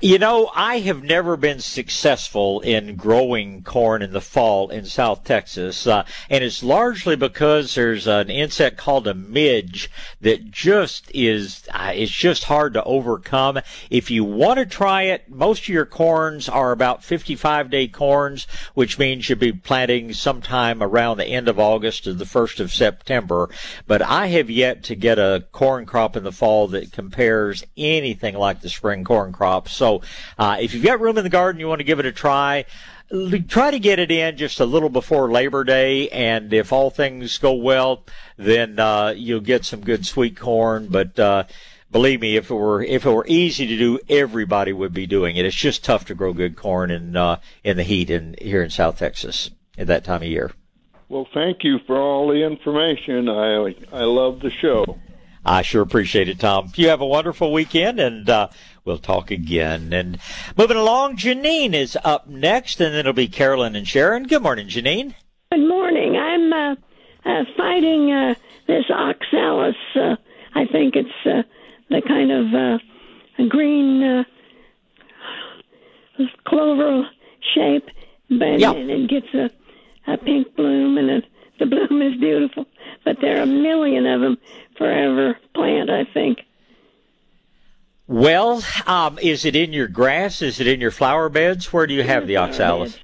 You know, I have never been successful in growing corn in the fall in South Texas, uh, and it's largely because there's an insect called a midge that just is, uh, it's just hard to overcome. If you want to try it, most of your corns are about 55 day corns, which means you'll be planting sometime around the end of August to the 1st of September. But I have yet to get a corn crop in the fall that compares anything like the spring corn crop. So, uh, if you've got room in the garden, you want to give it a try. Try to get it in just a little before Labor Day, and if all things go well, then uh, you'll get some good sweet corn. But uh, believe me, if it were if it were easy to do, everybody would be doing it. It's just tough to grow good corn in uh, in the heat in here in South Texas at that time of year. Well, thank you for all the information. I I love the show. I sure appreciate it, Tom. You have a wonderful weekend, and uh, we'll talk again. And moving along, Janine is up next, and then it'll be Carolyn and Sharon. Good morning, Janine. Good morning. I'm uh, uh, fighting uh, this oxalis. Uh, I think it's uh, the kind of uh, green uh, clover shape, but Yeah. and it gets a, a pink bloom, and it, the bloom is beautiful. But there are a million of them forever plant. I think. Well, um, is it in your grass? Is it in your flower beds? Where do you have the oxalis?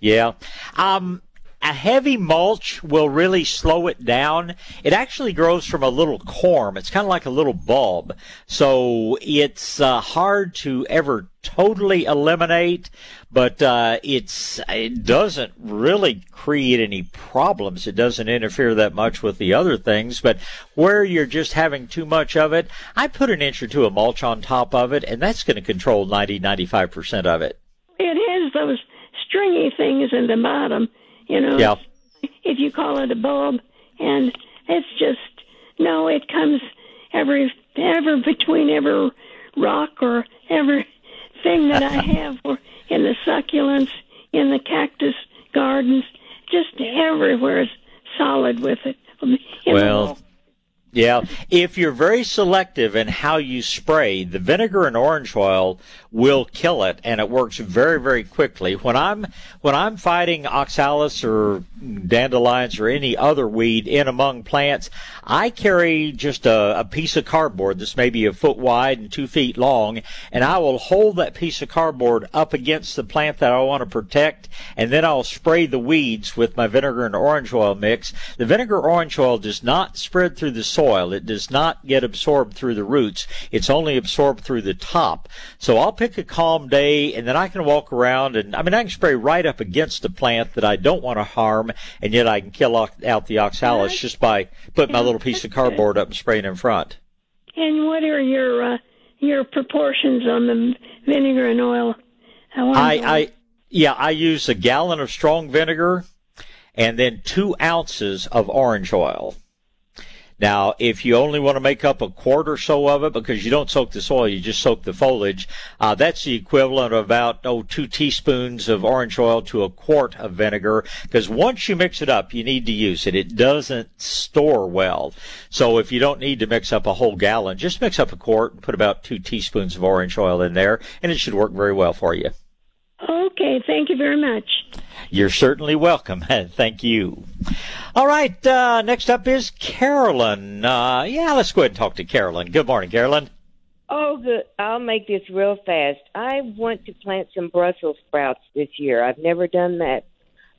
Yeah. Um, a heavy mulch will really slow it down. It actually grows from a little corm. It's kind of like a little bulb. So it's uh, hard to ever totally eliminate, but uh, it's it doesn't really create any problems. It doesn't interfere that much with the other things. But where you're just having too much of it, I put an inch or two of mulch on top of it, and that's going to control 90, 95% of it. It has those stringy things in the bottom, you know. Yeah. If you call it a bulb, and it's just no, it comes every ever between every rock or every thing that I have, or in the succulents, in the cactus gardens, just everywhere is solid with it. In Well, Yeah, if you're very selective in how you spray, the vinegar and orange oil will kill it, and it works very, very quickly. When I'm when I'm fighting oxalis or dandelions or any other weed in among plants, I carry just a, a piece of cardboard that's maybe a foot wide and two feet long, and I will hold that piece of cardboard up against the plant that I want to protect, and then I'll spray the weeds with my vinegar and orange oil mix. The vinegar orange oil does not spread through the soil. It does not get absorbed through the roots. It's only absorbed through the top. So I'll pick a calm day and then I can walk around and I mean I can spray right up against the plant that I don't want to harm and yet I can kill out the oxalis just by putting my little piece of cardboard up and spraying in front. And what are your uh, your proportions on the vinegar and oil? I, I yeah, I use a gallon of strong vinegar and then two ounces of orange oil. Now, if you only want to make up a quart or so of it because you don't soak the soil, you just soak the foliage, uh, that's the equivalent of about, oh, two teaspoons of orange oil to a quart of vinegar because once you mix it up, you need to use it. It doesn't store well. So if you don't need to mix up a whole gallon, just mix up a quart and put about two teaspoons of orange oil in there and it should work very well for you. Okay, thank you very much. You're certainly welcome. Thank you. All right, uh, next up is Carolyn. Uh, yeah, let's go ahead and talk to Carolyn. Good morning, Carolyn. Oh, good. I'll make this real fast. I want to plant some Brussels sprouts this year. I've never done that.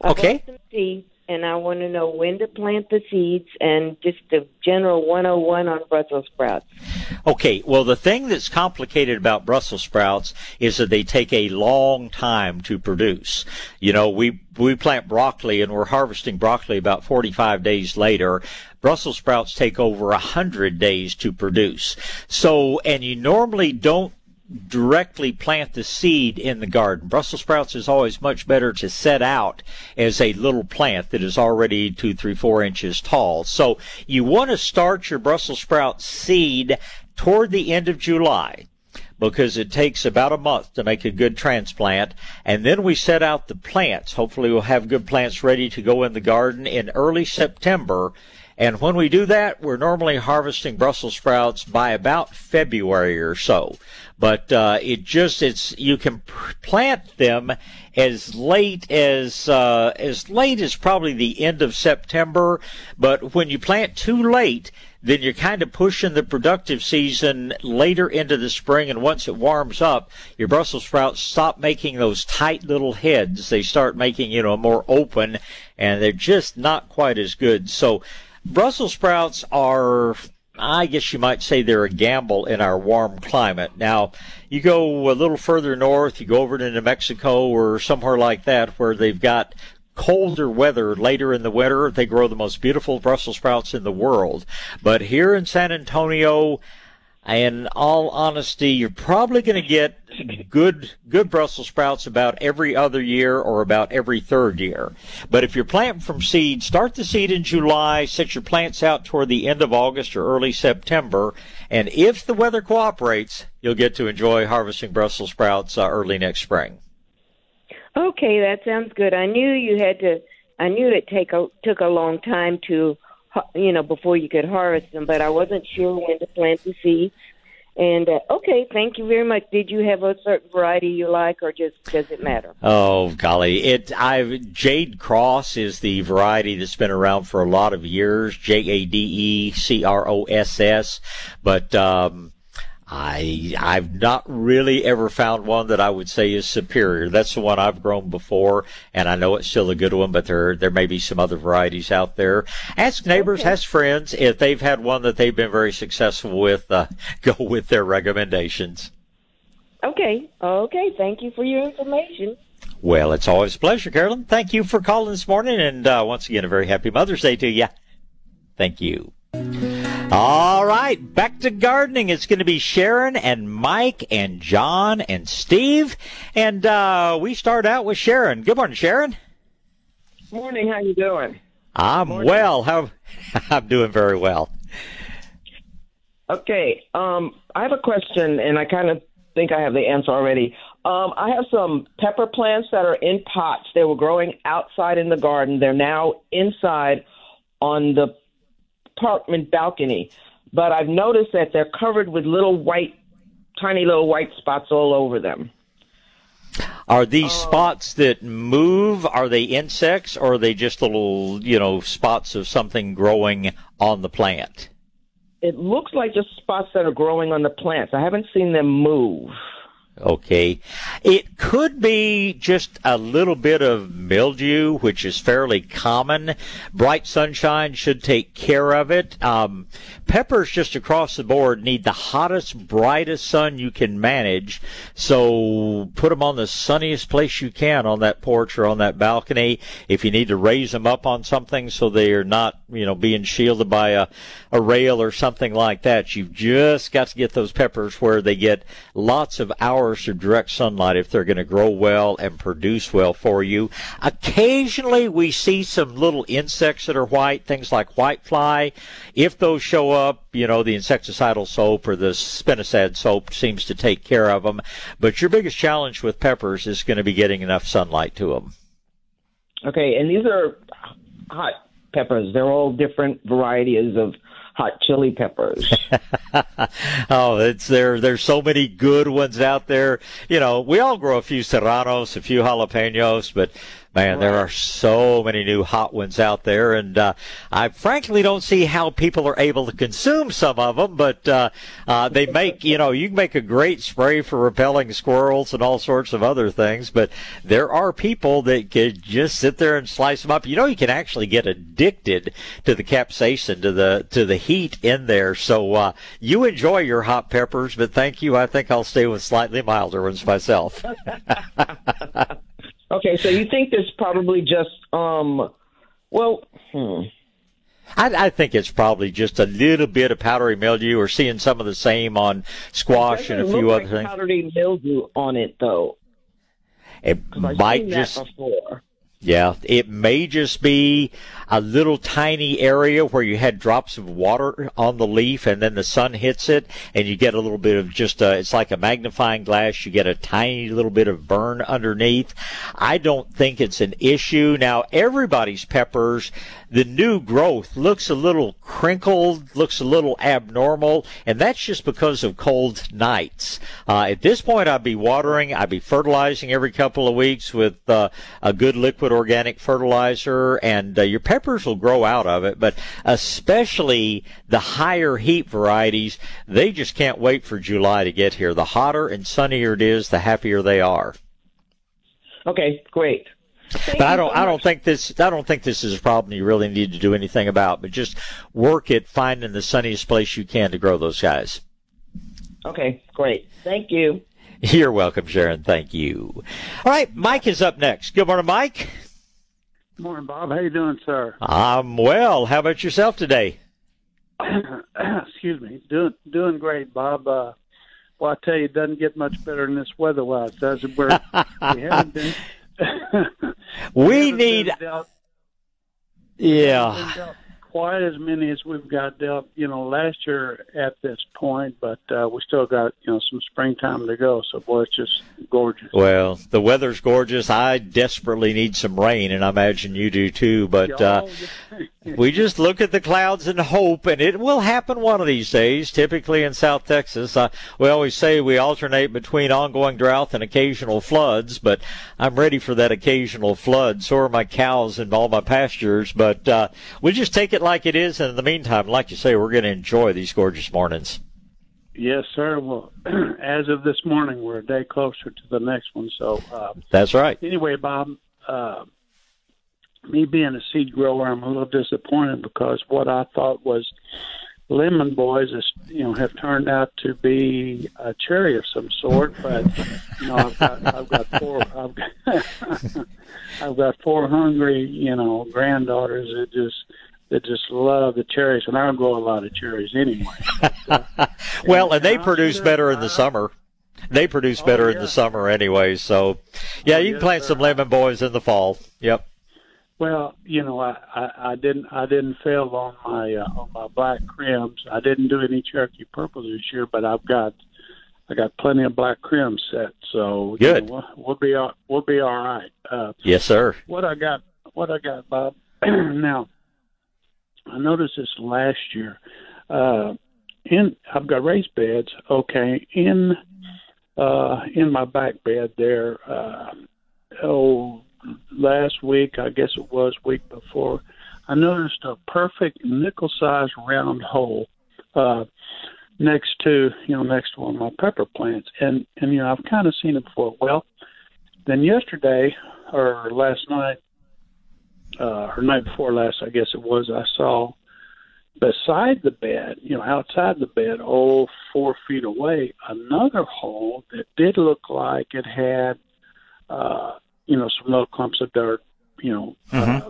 I okay. some seeds, and I want to know when to plant the seeds and just the general 101 on Brussels sprouts. Okay, well, the thing that's complicated about Brussels sprouts is that they take a long time to produce. You know, we, we plant broccoli and we're harvesting broccoli about 45 days later. Brussels sprouts take over a hundred days to produce. So, and you normally don't directly plant the seed in the garden. Brussels sprouts is always much better to set out as a little plant that is already two, three, four inches tall. So you want to start your Brussels sprout seed toward the end of July because it takes about a month to make a good transplant. And then we set out the plants. Hopefully we'll have good plants ready to go in the garden in early September and when we do that, we're normally harvesting Brussels sprouts by about February or so. But uh, it just it's you can plant them as late as uh, as late as probably the end of September. But when you plant too late, then you're kind of pushing the productive season later into the spring. And once it warms up, your Brussels sprouts stop making those tight little heads. They start making, you know, more open and they're just not quite as good. So Brussels sprouts are, I guess you might say they're a gamble in our warm climate. Now, you go a little further north, you go over to New Mexico or somewhere like that where they've got colder weather later in the winter, they grow the most beautiful Brussels sprouts in the world. But here in San Antonio, in all honesty, you're probably going to get good good Brussels sprouts about every other year or about every third year. But if you're planting from seed, start the seed in July, set your plants out toward the end of August or early September, and if the weather cooperates, you'll get to enjoy harvesting Brussels sprouts uh, early next spring. Okay, that sounds good. I knew you had to. I knew it take a, took a long time to you know, before you could harvest them, but I wasn't sure when to plant the seeds. And uh, okay, thank you very much. Did you have a certain variety you like, or just does it matter? Oh golly, it—I've Jade Cross is the variety that's been around for a lot of years. J A D E C R O S S, but um, I I've not really ever found one that I would say is superior. That's the one I've grown before, and I know it's still a good one. But there there may be some other varieties out there. Ask neighbors, okay. ask friends if they've had one that they've been very successful with. Uh, go with their recommendations. Okay. Okay. Thank you for your information. Well, it's always a pleasure, Carolyn. Thank you for calling this morning, and uh, once again, a very happy Mother's Day to you. Thank you. All right, back to gardening. It's going to be Sharon and Mike and John and Steve, and uh, we start out with Sharon. Good morning, Sharon. Morning. How you doing? I'm well. How I'm doing very well. Okay. Um, I have a question, and I kind of think I have the answer already. Um, I have some pepper plants that are in pots. They were growing outside in the garden. They're now inside on the apartment balcony, but I've noticed that they're covered with little white, tiny little white spots all over them. Are these oh. spots that move? Are they insects, or are they just little, you know, spots of something growing on the plant? It looks like just spots that are growing on the plants. I haven't seen them move. Okay. It could be just a little bit of mildew, which is fairly common. Bright sunshine should take care of it. Um, peppers just across the board need the hottest, brightest sun you can manage. So put them on the sunniest place you can on that porch or on that balcony. If you need to raise them up on something so they are not, you know, being shielded by a, a rail or something like that, you've just got to get those peppers where they get lots of hours of direct sunlight if they're going to grow well and produce well for you. Occasionally we see some little insects that are white, things like whitefly. If those show up, you know, the insecticidal soap or the spinosad soap seems to take care of them. But your biggest challenge with peppers is going to be getting enough sunlight to them. Okay, and these are hot peppers. They're all different varieties of hot chili peppers. oh, it's there. There's so many good ones out there. You know, we all grow a few serranos, a few jalapenos, but Man, there are so many new hot ones out there, and uh, I frankly don't see how people are able to consume some of them. But uh, uh, they make, you know, you can make a great spray for repelling squirrels and all sorts of other things. But there are people that can just sit there and slice them up. You know, you can actually get addicted to the capsaicin, to the to the heat in there. So uh, you enjoy your hot peppers, but thank you. I think I'll stay with slightly milder ones myself. Okay, so you think this probably just um, well, hmm. I, I, think it's probably just a little bit of powdery mildew, or seeing some of the same on squash and a few other like things. Powdery mildew on it, though. It might just. Yeah, it may just be a little tiny area where you had drops of water on the leaf and then the sun hits it and you get a little bit of just a, it's like a magnifying glass. You get a tiny little bit of burn underneath. I don't think it's an issue. Now everybody's peppers, the new growth looks a little crinkled, looks a little abnormal, and that's just because of cold nights. Uh, at this point, I'd be watering, I'd be fertilizing every couple of weeks with uh, a good liquid organic fertilizer, and uh, your peppers peppers will grow out of it, but especially the higher heat varieties, they just can't wait for July to get here. The hotter and sunnier it is, the happier they are. Okay, great. Thank but I don't. So I don't think this. I don't think this is a problem you really need to do anything about. But just work at finding the sunniest place you can to grow those guys. Okay, great. Thank you. You're welcome, Sharon. Thank you. All right, Mike is up next. Good morning, Mike. Morning, Bob. How you doing, sir? I'm well. How about yourself today? Excuse me. Doing doing great, Bob. Uh, well, I tell you, it doesn't get much better than this weather-wise, does it? Where we haven't been. we need. yeah quite as many as we've got dealt, you know, last year at this point, but uh, we still got, you know, some springtime to go. So, boy, it's just gorgeous. Well, the weather's gorgeous. I desperately need some rain, and I imagine you do too. But uh, we just look at the clouds and hope, and it will happen one of these days. Typically in South Texas, uh, we always say we alternate between ongoing drought and occasional floods, but I'm ready for that occasional flood. So are my cows and all my pastures. But uh, we just take it it like it is, and in the meantime, like you say, we're going to enjoy these gorgeous mornings. Yes, sir. Well, as of this morning, we're a day closer to the next one. So uh, that's right. Anyway, Bob, uh, me being a seed grower, I'm a little disappointed because what I thought was lemon boys, is, you know, have turned out to be a cherry of some sort. But you know, I've got, I've got four, I've got, I've got four hungry, you know, granddaughters that just that just love the cherries, and I don't grow a lot of cherries anyway. But, uh, well, and they produce better in the summer. They produce better oh, yeah. in the summer anyway. So, yeah, oh, you can yes, plant sir. some lemon boys in the fall. Yep. Well, you know, I, I, I didn't I didn't fail on my uh, on my black krims. I didn't do any Cherokee purple this year, but I've got I got plenty of black krim set. So good. You know, we'll, we'll be all, we'll be all right. Uh, yes, sir. What I got what I got, Bob. now I noticed this last year. Uh, in I've got raised beds. Okay, in uh, in my back bed there. Uh, oh, last week I guess it was week before. I noticed a perfect nickel-sized round hole uh, next to you know next to one of my pepper plants, and and you know I've kind of seen it before. Well, then yesterday or last night uh, or night before last, I guess it was, I saw beside the bed, you know, outside the bed, oh, four feet away, another hole that did look like it had, uh, you know, some little clumps of dirt, you know. Mm-hmm. Uh,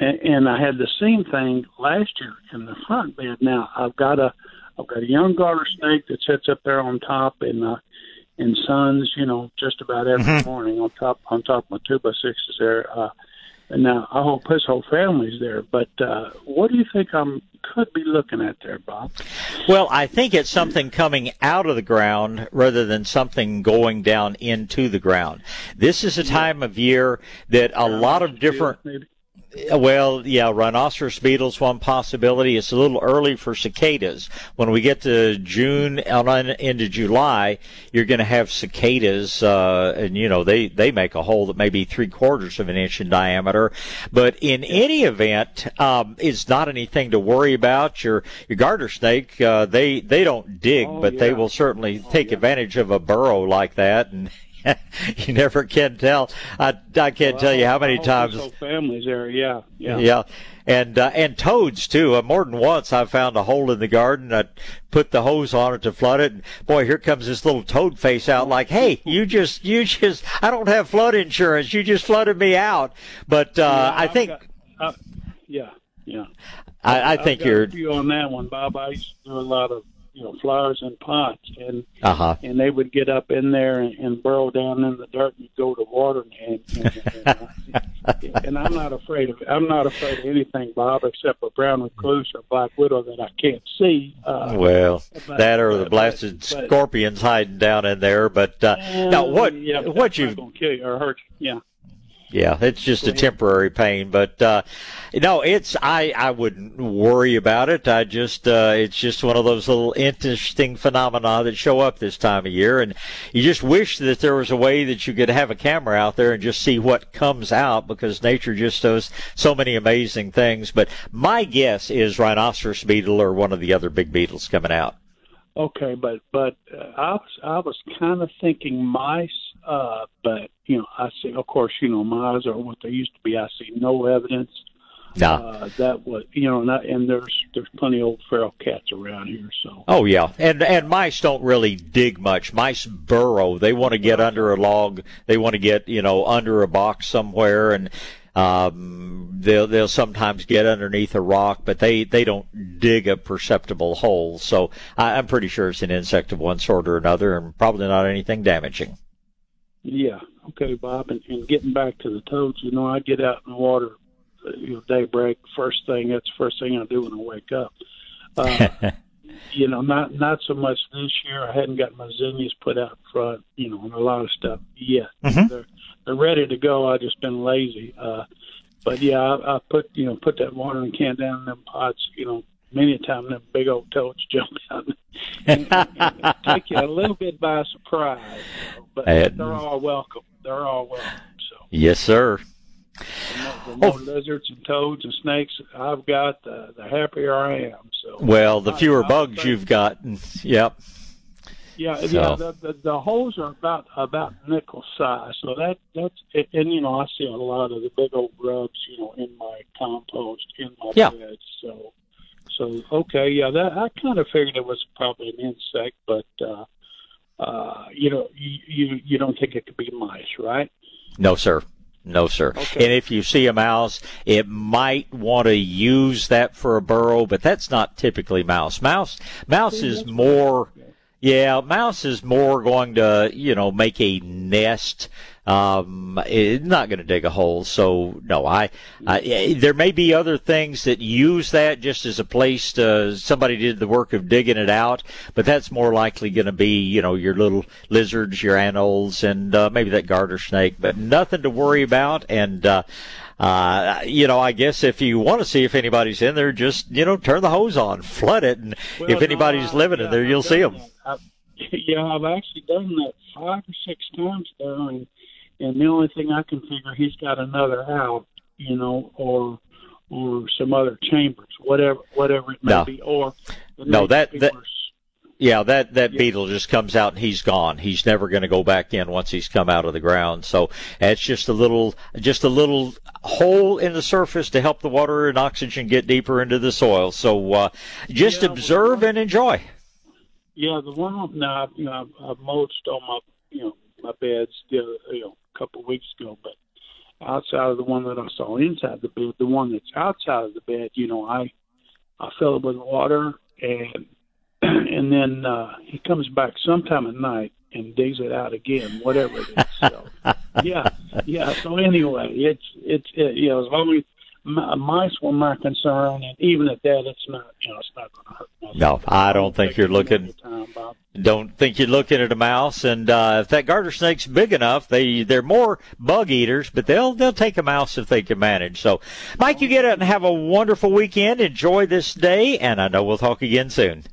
and, and I had the same thing last year in the front bed. Now I've got a, I've got a young garter snake that sits up there on top, and uh, and suns, you know, just about every Mm-hmm. morning on top on top of my two by sixes there. Uh, and now I hope his whole family's there. But uh, what do you think I'm could be looking at there, Bob? Well, I think it's something coming out of the ground rather than something going down into the ground. This is a time of year that a lot of different. Well, yeah, rhinoceros beetles one possibility. It's a little early for cicadas. When we get to June and into July, you're going to have cicadas, uh, and you know they they make a hole that may be three quarters of an inch in diameter. But in any event, um, it's not anything to worry about. Your your garter snake, uh, they they don't dig, but they will certainly take advantage of a burrow like that and. you never can tell. I, I can't tell you how many times. Families there. Yeah, yeah, Yeah. And uh, and toads too. Uh, more than once, I found a hole in the garden. I put the hose on it to flood it, and boy, here comes this little toad face out. Like, hey, you just, you just, I don't have flood insurance. You just flooded me out. But uh, Yeah, I think, got- uh, yeah, yeah. I, I think you're, on that one, Bob. I used to do a lot of you know flowers in pots, and uh huh. and they would get up in there and, and burrow down in the dirt and go to water and and, and, uh, and I'm not afraid of I'm not afraid of anything, Bob, except a brown recluse or black widow that I can't see. Uh, Well, but- that or the but- blasted but- scorpions hiding down in there. But uh, now, what Yeah, what you gonna kill you or hurt you? Yeah. Yeah, it's just a temporary pain, but uh no, it's I I wouldn't worry about it. I just uh it's just one of those little interesting phenomena that show up this time of year and you just wish that there was a way that you could have a camera out there and just see what comes out because nature just does so many amazing things, but my guess is rhinoceros beetle or one of the other big beetles coming out. Okay, but but uh, I was I was kind of thinking mice, uh, but you know I see, of course, you know mice are what they used to be. I see no evidence No. uh, that was you know, and, I, and there's there's plenty of old feral cats around here, so Oh yeah, and and mice don't really dig much. Mice burrow. They want to get under a log. They want to get you know under a box somewhere, and um, they'll they'll sometimes get underneath a rock, but they they don't dig a perceptible hole. So I, I'm pretty sure it's an insect of one sort or another, and probably not anything damaging. Yeah. Okay, Bob, and, and getting back to the toads, you know, I get out in the water, uh, you know, daybreak first thing. That's the first thing I do when I wake up. Uh, you know, not not so much this year. I hadn't got my zinnias put out front, you know, and a lot of stuff yet. Mhm. They're they're ready to go. I just been lazy. Uh, but yeah, I, I put you know put that watering can down in them pots. You know, many a time them big old toads jump out and, and, take you a little bit by surprise. you know, But And- they're all welcome. They're all welcome. Yes, sir. The more lizards and toads and snakes I've got, the, the happier I am. So Well, the fewer bugs you've got, yep. Yeah, So- yeah. The, the the holes are about about nickel size, so that that's it, and you know I see a lot of the big old grubs, you know, in my compost in my Yeah. beds. So so okay, yeah. That I kind of figured it was probably an insect, but uh, uh, you know, you, you you don't think it could be mice, right? No, sir. No, sir. And if you see a mouse, it might want to use that for a burrow, but that's not typically mouse. Mouse, mouse is more, yeah, mouse is more going to, you know, make a nest. Um, it's not going to dig a hole. So no, I, I, there may be other things that use that just as a place to, somebody did the work of digging it out, but that's more likely going to be, you know, your little lizards, your anoles, and, uh, maybe that garter snake, but nothing to worry about. And, uh, uh, you know, I guess if you want to see if anybody's in there, just you know, turn the hose on, flood it, and Well, if anybody's no, living yeah, in there, you'll see them. I've, yeah, I've actually done that five or six times now, and and the only thing I can figure he's got another out, you know, or or some other chambers, whatever whatever it may No. be, or No, that that are yeah, that that beetle just comes out and he's gone. He's never going to go back in once he's come out of the ground. So it's just a little just a little hole in the surface to help the water and oxygen get deeper into the soil. So uh, just observe and enjoy. Yeah, the one now, I've, you know, I've, I've mulched on my, you know, my beds, the other, you know, couple of weeks ago. But outside of the one that I saw inside the bed, the one that's outside of the bed, you know, I, I fill it with water, and and then uh, he comes back sometime at night and digs it out again, whatever it is. So, yeah, yeah. So anyway, it's it's it, you know, as long as m- mice were my concern, and even at that, it's not, you know, it's not going to hurt. nothing. No, I don't think you're looking. Time, Don't think you're looking at a mouse. And uh, if that garter snake's big enough, they they're more bug eaters, but they'll they'll take a mouse if they can manage. So, Mike, you get out and have a wonderful weekend. Enjoy this day, and I know we'll talk again soon.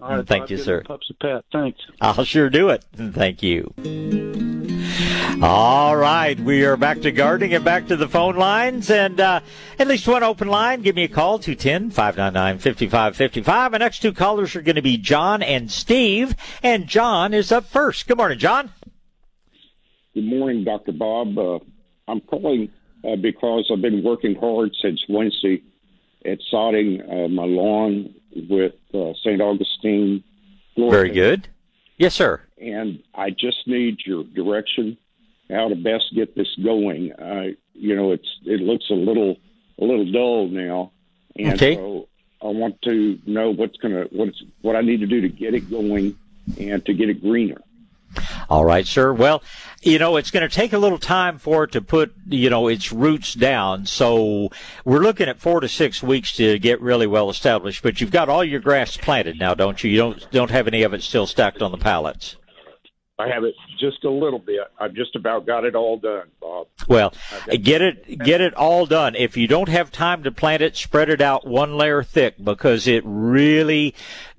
All right, Thank Bob, you, sir. Pups a pat. Thanks. I'll sure do it. Thank you. All right, we are back to gardening and back to the phone lines. And uh, at least one open line. Give me a call, 210 599 5555. The next two callers are going to be John and Steve. And John is up first. Good morning, John. Good morning, Dr. Bob. Uh, I'm calling uh, because I've been working hard since Wednesday at sodding uh, my lawn with uh, St. Augustine. Very good. Yes, sir. And I just need your direction how to best get this going. Uh, you know, it's it looks a little a little dull now, and Okay. so I want to know what's gonna what's what I need to do to get it going and to get it greener. All right, sir. Well, you know, it's going to take a little time for it to put, you know, its roots down. So we're looking at four to six weeks to get really well established. But you've got all your grass planted now, don't you? You don't don't have any of it still stacked on the pallets. I have it just a little bit. I've just about got it all done, Bob. Well, get it get it all done. If you don't have time to plant it, spread it out one layer thick because it really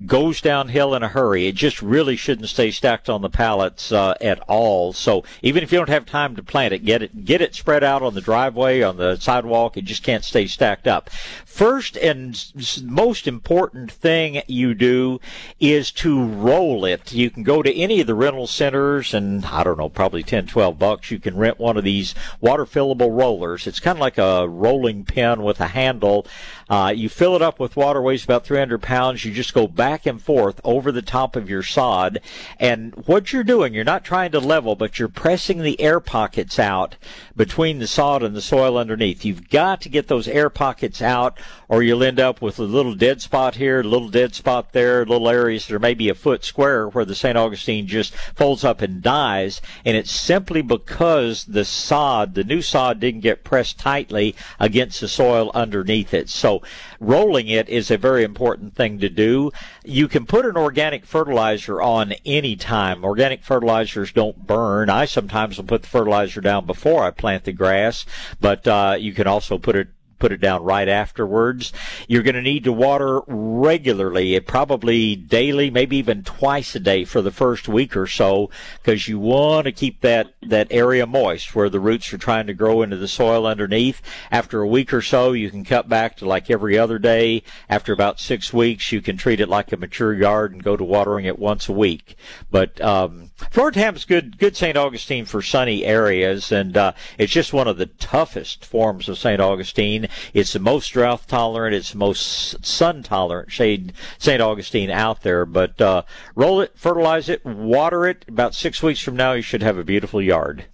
goes downhill in a hurry. It just really shouldn't stay stacked on the pallets uh, at all. So even if you don't have time to plant it, get it get it spread out on the driveway, on the sidewalk. It just can't stay stacked up. First and most important thing you do is to roll it. You can go to any of the rental centers and I don't know, probably 10, 12 bucks. You can rent one of these water fillable rollers. It's kind of like a rolling pin with a handle. Uh, you fill it up with water, weighs about 300 pounds. You just go back and forth over the top of your sod. And what you're doing, you're not trying to level, but you're pressing the air pockets out between the sod and the soil underneath. You've got to get those air pockets out or you'll end up with a little dead spot here, a little dead spot there, little areas that are maybe a foot square where the St. Augustine just folds up and dies. And it's simply because the sod, the new sod didn't get pressed tightly against the soil underneath it. So rolling it is a very important thing to do. You can put an organic fertilizer on any time. Organic fertilizers don't burn. I sometimes will put the fertilizer down before I plant the grass, but uh, you can also put it put it down right afterwards. You're going to need to water regularly, probably daily, maybe even twice a day for the first week or so, because you want to keep that, that area moist where the roots are trying to grow into the soil underneath. After a week or so, you can cut back to like every other day. After about six weeks, you can treat it like a mature yard and go to watering it once a week. But, um, Floratam's good, good St. Augustine for sunny areas, and, uh, it's just one of the toughest forms of St. Augustine. It's the most drought tolerant. It's the most sun tolerant shade St. Augustine out there. But uh, roll it, fertilize it, water it. About six weeks from now, you should have a beautiful yard.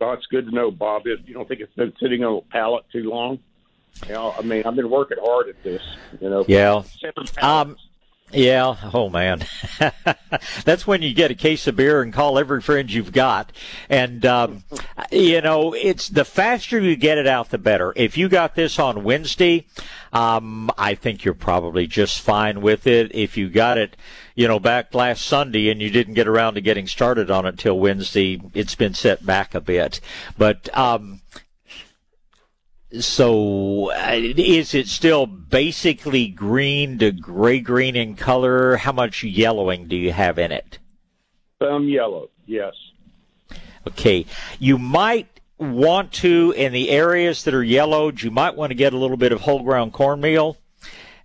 Well, it's good to know, Bob. It, you don't think it's been sitting on a pallet too long? You know, I mean, I've been working hard at this. You know, Yeah. Um, yeah. Oh man, that's when you get a case of beer and call every friend you've got. And um, you know, it's the faster you get it out, the better. If you got this on Wednesday, um, I think you're probably just fine with it. If you got it, you know, back last Sunday and you didn't get around to getting started on it till Wednesday, it's been set back a bit. But um, so, uh, is it still basically green to gray green in color? How much yellowing do you have in it? Some yellow, yes. Okay. You might want to, in the areas that are yellowed, you might want to get a little bit of whole ground cornmeal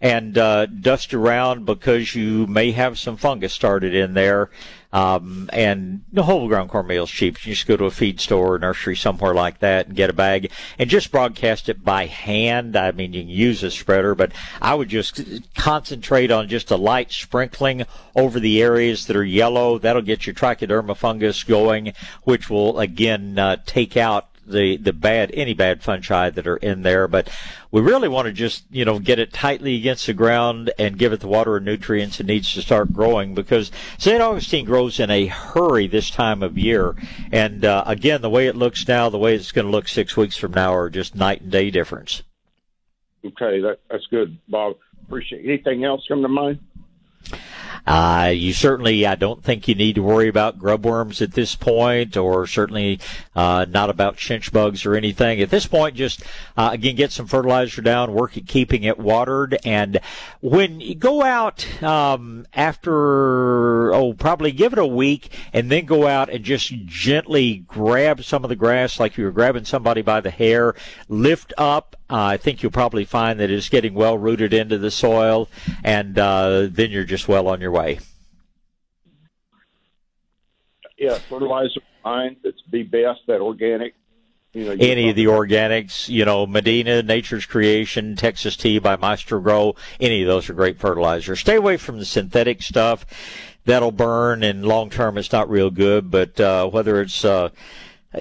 and uh, dust around because you may have some fungus started in there. Um, and the whole ground cornmeal is cheap. You just go to a feed store or nursery somewhere like that and get a bag and just broadcast it by hand. I mean, you can use a spreader, but I would just concentrate on just a light sprinkling over the areas that are yellow. That'll get your trichoderma fungus going, which will again uh, take out the the bad any bad fungi that are in there. But we really want to just you know get it tightly against the ground and give it the water and nutrients it needs to start growing because St. Augustine grows in a hurry this time of year. And uh, again, the way it looks now, the way it's going to look six weeks from now, are just night and day difference. Okay, that, that's good, Bob. Appreciate it. Anything else come to mind? Uh, you certainly, I don't think you need to worry about grub worms at this point, or certainly uh, not about chinch bugs or anything. At this point, just uh, again get some fertilizer down, work at keeping it watered, and when you go out um, after oh probably give it a week, and then go out and just gently grab some of the grass like you were grabbing somebody by the hair, lift up. Uh, I think you'll probably find that it's getting well rooted into the soil, and uh, then you're just well on your way. Yeah, fertilizer fine. It's be best that organic. You know, any of the organics, you know, Medina, Nature's Creation, Texas Tea by Maestro Gro, any of those are great fertilizers. Stay away from the synthetic stuff. That'll burn and long term it's not real good, but uh, whether it's uh,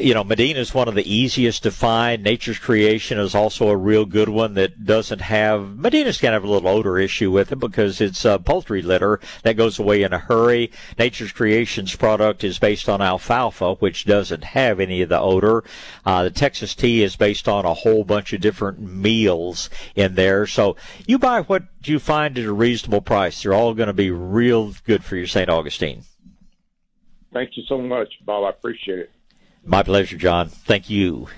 you know, Medina is one of the easiest to find. Nature's Creation is also a real good one that doesn't have, Medina's kind of a little odor issue with it because it's a poultry litter that goes away in a hurry. Nature's Creation's product is based on alfalfa, which doesn't have any of the odor. Uh, the Texas tea is based on a whole bunch of different meals in there. So you buy what you find at a reasonable price. They're all going to be real good for your St. Augustine. Thank you so much, Bob. I appreciate it. My pleasure, John. Thank you.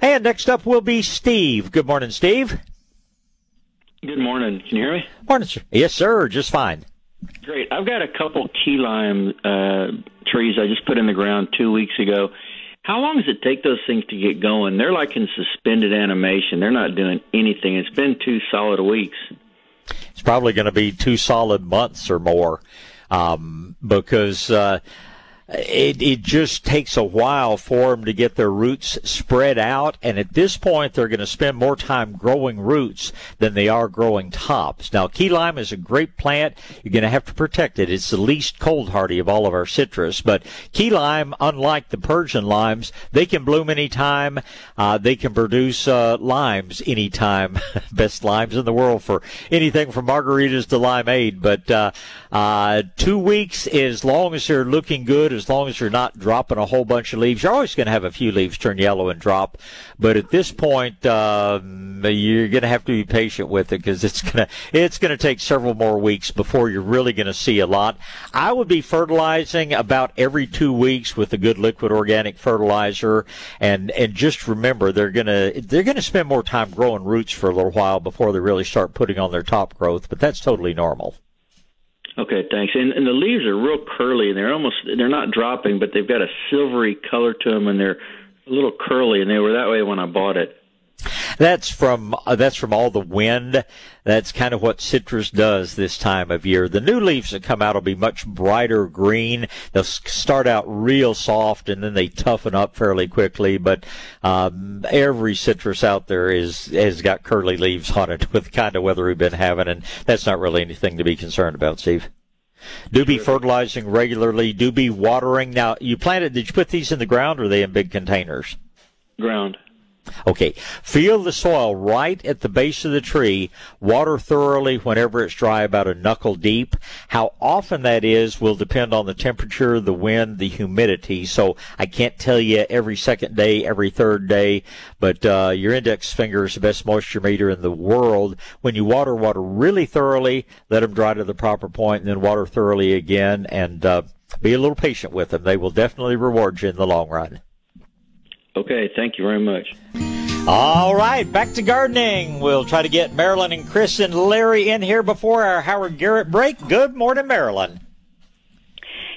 And next up will be Steve. Good morning, Steve. Good morning. Can you hear me? Morning, sir. Yes, sir. Just fine. Great. I've got a couple key lime uh, trees I just put in the ground two weeks ago. How long does it take those things to get going? They're like in suspended animation. They're not doing anything. It's been two solid weeks. It's probably going to be two solid months or more um, because. Uh, it, it just takes a while for them to get their roots spread out. And at this point, they're going to spend more time growing roots than they are growing tops. Now, key lime is a great plant. You're going to have to protect it. It's the least cold hardy of all of our citrus. But key lime, unlike the Persian limes, they can bloom anytime. Uh, they can produce uh, limes anytime. Best limes in the world for anything from margaritas to limeade. But uh, uh, two weeks, as long as they're looking good, as long as you're not dropping a whole bunch of leaves. You're always going to have a few leaves turn yellow and drop, but at this point, um, you're going to have to be patient with it because it's going to it's going to take several more weeks before you're really going to see a lot. I would be fertilizing about every two weeks with a good liquid organic fertilizer, and and just remember they're gonna they're going to spend more time growing roots for a little while before they really start putting on their top growth, but that's totally normal. Okay, thanks. And, and the leaves are real curly, and they're almost they're not dropping, but they've got a silvery color to them, and they're a little curly, and they were that way when I bought it. That's from uh, that's from all the wind. That's kind of what citrus does this time of year. The new leaves that come out will be much brighter green. They'll start out real soft and then they toughen up fairly quickly. But um, every citrus out there is has got curly leaves on it with the kind of weather we've been having, and that's not really anything to be concerned about, Steve. Do be fertilizing regularly. Do be watering. Now, you planted. Did you put these in the ground, or are they in big containers? Ground. Okay. Feel the soil right at the base of the tree. Water thoroughly whenever it's dry, about a knuckle deep. How often that is will depend on the temperature, the wind, the humidity. So I can't tell you every second day, every third day, but uh, your index finger is the best moisture meter in the world. When you water, water really thoroughly. Let them dry to the proper point, and then water thoroughly again. And uh, be a little patient with them. They will definitely reward you in the long run. Okay, thank you very much. All right, back to gardening. We'll try to get Marilyn and Chris and Larry in here before our Howard Garrett break. Good morning, Marilyn.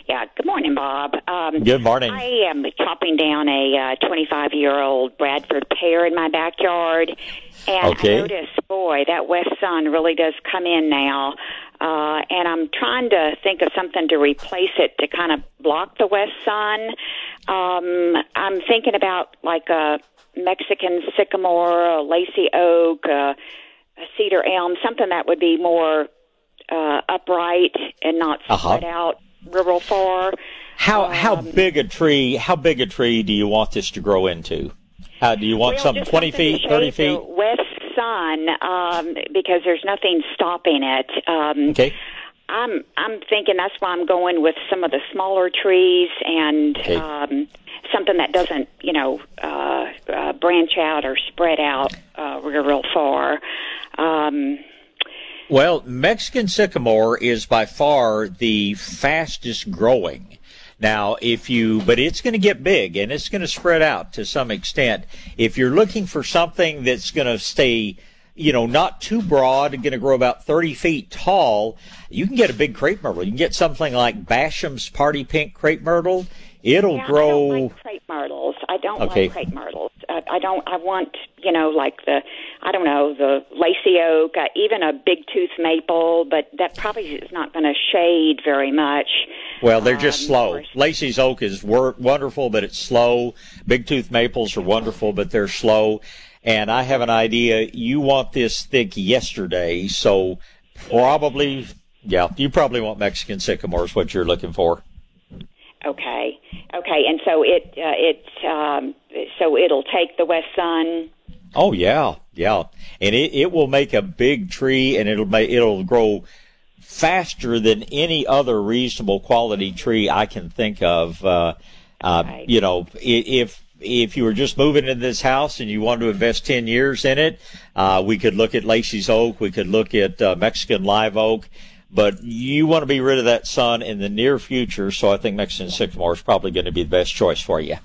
Yeah, good morning, Bob. Um, Good morning. I am chopping down a 25 year old Bradford pear in my backyard, and Okay. I noticed, boy, that west sun really does come in now. Uh, and I'm trying to think of something to replace it to kind of block the west sun. Um, I'm thinking about like a Mexican sycamore, a lacy oak, a, a cedar elm, something that would be more uh, upright and not Uh-huh. spread out real far. How how big a tree? How big a tree do you want this to grow into? How do you want Well, something twenty feet, thirty feet? Sun, um, because there's nothing stopping it. Um, Okay. I'm I'm thinking that's why I'm going with some of the smaller trees and Okay. um, something that doesn't, you know, uh, uh, branch out or spread out uh, real, real far. Um, Well, Mexican sycamore is by far the fastest growing. Now, if you, but it's going to get big and it's going to spread out to some extent. If you're looking for something that's going to stay, you know, not too broad and going to grow about 30 feet tall, you can get a big crepe myrtle. You can get something like Basham's Party Pink crepe myrtle. It'll yeah, grow. I don't like crepe myrtles. I don't Okay. like crepe myrtles. I, I don't. I want you know like the I don't know the lacy oak, uh, even a big tooth maple, but that probably is not going to shade very much. Well, they're just Um, slow. Lacey's oak is wor- wonderful, but it's slow. Big tooth maples are wonderful, but they're slow. And I have an idea. You want this thick yesterday, so probably, yeah, you probably want Mexican sycamore is what you're looking for. Okay, okay, and so it uh, it um, so it'll take the west sun. Oh yeah, yeah, and it, it will make a big tree, and it'll make it'll grow faster than any other reasonable quality tree I can think of. Uh, uh, You know, if if you were just moving into this house and you wanted to invest ten years in it, uh, we could look at Lacey's oak, we could look at uh, Mexican live oak. But you want to be rid of that sun in the near future, so I think Mexican sycamore is probably going to be the best choice for you.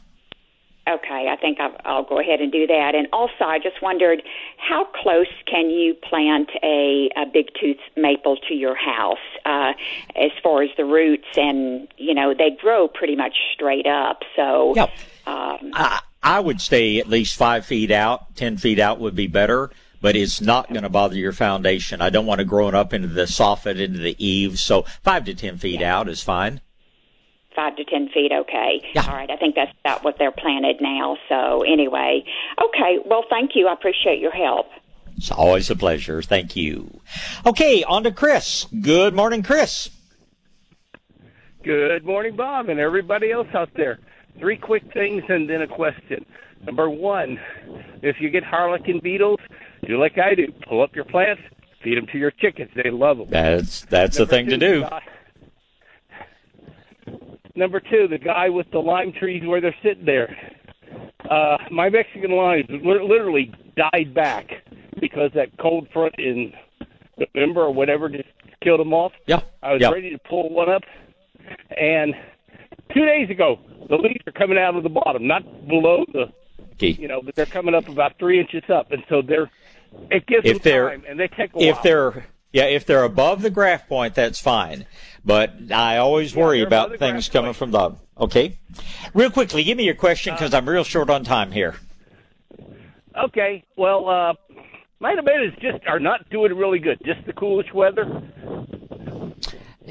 Okay, I think I'll, I'll go ahead and do that. And also, I just wondered how close can you plant a, a big tooth maple to your house uh, as far as the roots? And, you know, they grow pretty much straight up. So, Yep. um, I, I would stay at least five feet out. Ten feet out would be better, but it's not going to bother your foundation. I don't want to grow it up into the soffit, into the eaves. So five to ten feet out is fine. five to ten feet, okay. Yeah. All right, I think that's about what they're planted now. So, anyway, okay, well, thank you. I appreciate your help. It's always a pleasure. Thank you. Okay, on to Chris. Good morning, Chris. Good morning, Bob, and everybody else out there. Three quick things and then a question. Number one, if you get harlequin beetles, do like I do. Pull up your plants, feed them to your chickens. They love them. That's that's the thing to do. guy- Number two, the guy with the lime trees where they're sitting there. Uh, my Mexican limes literally died back because that cold front in November or whatever just killed them off. Yeah. I was yeah. ready to pull one up, and two days ago, the leaves are coming out of the bottom, not below the, you know, but they're coming up about three inches up, and so they're. It gives If they're- time, and they take a If while. they're yeah, if they're above the graft point, that's fine. But I always worry about things coming from the. Okay, real quickly, give me your question because I'm real short on time here. Okay, well, uh, my tomatoes just are not doing really good. Just the coolish weather.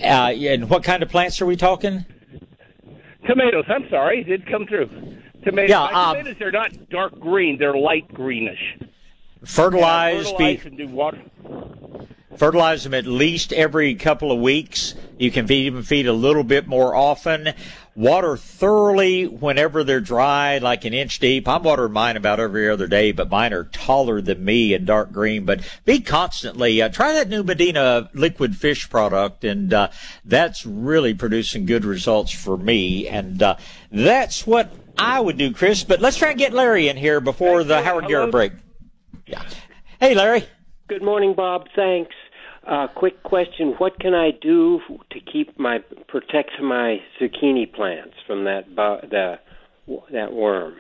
Uh, yeah, and what kind of plants are we talking? Tomatoes. I'm sorry, it did come through. Tomatoes. Yeah, um, tomatoes are not dark green; they're light greenish. Fertilize, And I be, fertilize and do water. fertilize them at least every couple of weeks. You can feed them feed a little bit more often. Water thoroughly whenever they're dry, like an inch deep. I'm watering mine about every other day, but mine are taller than me and dark green. But be constantly. Uh, try that new Medina liquid fish product, and uh, that's really producing good results for me. And uh, that's what I would do, Chris. But let's try and get Larry in here before the Howard Garrett break. Yeah. Hey, Larry. Good morning, Bob. Thanks. Uh, quick question: What can I do to keep my protect my zucchini plants from that bu- the that worm?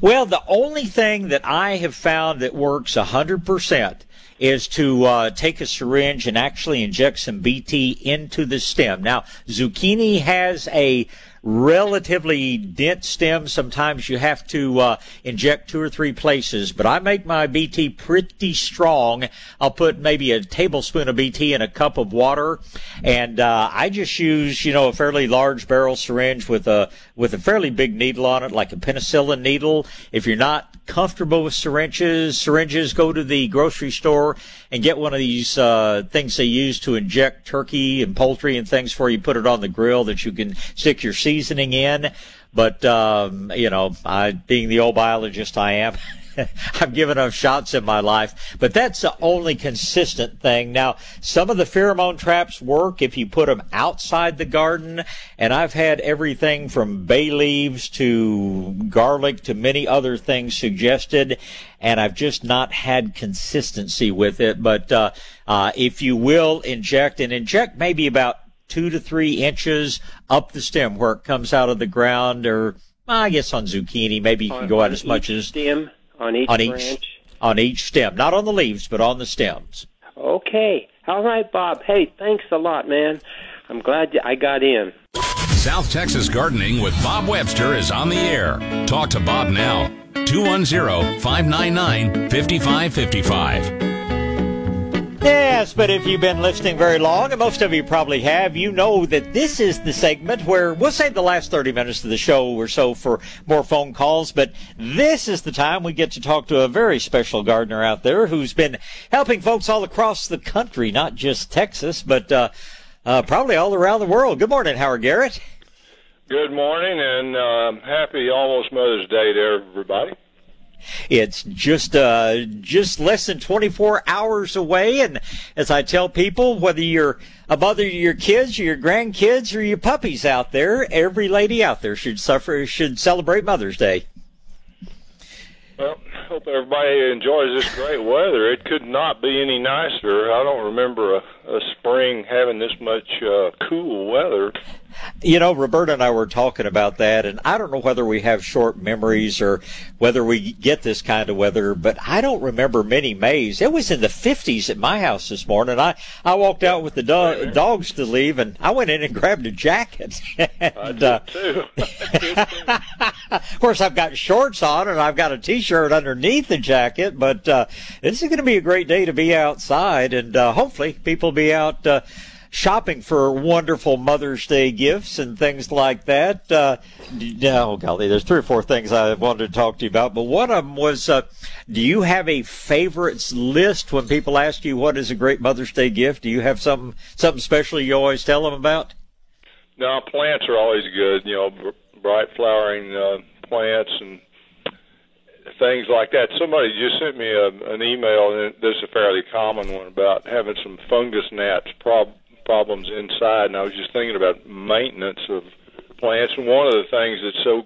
Well, the only thing that I have found that works 100% is to uh, take a syringe and actually inject some BT into the stem. Now, zucchini has a relatively dense stem. Sometimes you have to uh, inject two or three places, but I make my BT pretty strong. I'll put maybe a tablespoon of BT in a cup of water, and uh, I just use you know a fairly large barrel syringe with a with a fairly big needle on it, like a penicillin needle. If you're not comfortable with syringes, syringes, go to the grocery store and get one of these uh, things they use to inject turkey and poultry and things for you put it on the grill that you can stick your seasoning in. But um, you know, I, being the old biologist I am. I've given them shots in my life, but that's the only consistent thing. Now, some of the pheromone traps work if you put them outside the garden, and I've had everything from bay leaves to garlic to many other things suggested, and I've just not had consistency with it. But uh, uh, if you will inject and inject maybe about two to three inches up the stem where it comes out of the ground, or I guess on zucchini, maybe you can go out as much as stem on each on branch. each on each stem, not on the leaves, but on the stems. Okay. All right, Bob. Hey, thanks a lot, man. I'm glad I got in. South Texas Gardening with Bob Webster is on the air. Talk to Bob now. 210 599 5555. Yes, but if you've been listening very long, and most of you probably have, you know that this is the segment where we'll save the last 30 minutes of the show or so for more phone calls, but this is the time we get to talk to a very special gardener out there who's been helping folks all across the country, not just Texas, but uh, uh, probably all around the world. Good morning, Howard Garrett. Good morning and uh, happy almost Mother's Day to everybody. It's just uh, just less than 24 hours away, and as I tell people, whether you're a mother to your kids, or your grandkids, or your puppies out there, every lady out there should suffer should celebrate Mother's Day. Well, hope everybody enjoys this great weather. It could not be any nicer. I don't remember a, a spring having this much uh, cool weather. You know, Roberta and I were talking about that, and I don't know whether we have short memories or whether we get this kind of weather, but I don't remember many Mays. It was in the 50s at my house this morning. I, I walked out with the do- dogs to leave, and I went in and grabbed a jacket. and, uh, Too. of course, I've got shorts on and I've got a t-shirt underneath the jacket, but uh, this is going to be a great day to be outside, and uh, hopefully people be out uh, shopping for wonderful Mother's Day gifts and things like that. Uh, oh golly, there's three or four things I wanted to talk to you about, but one of them was, uh, do you have a favorites list when people ask you what is a great Mother's Day gift? Do you have something something special you always tell them about? No, plants are always good. You know, bright flowering uh, plants and things like that. Somebody just sent me a, an email, and this is a fairly common one about having some fungus gnats prob- problems inside. And I was just thinking about maintenance of plants, and one of the things that's so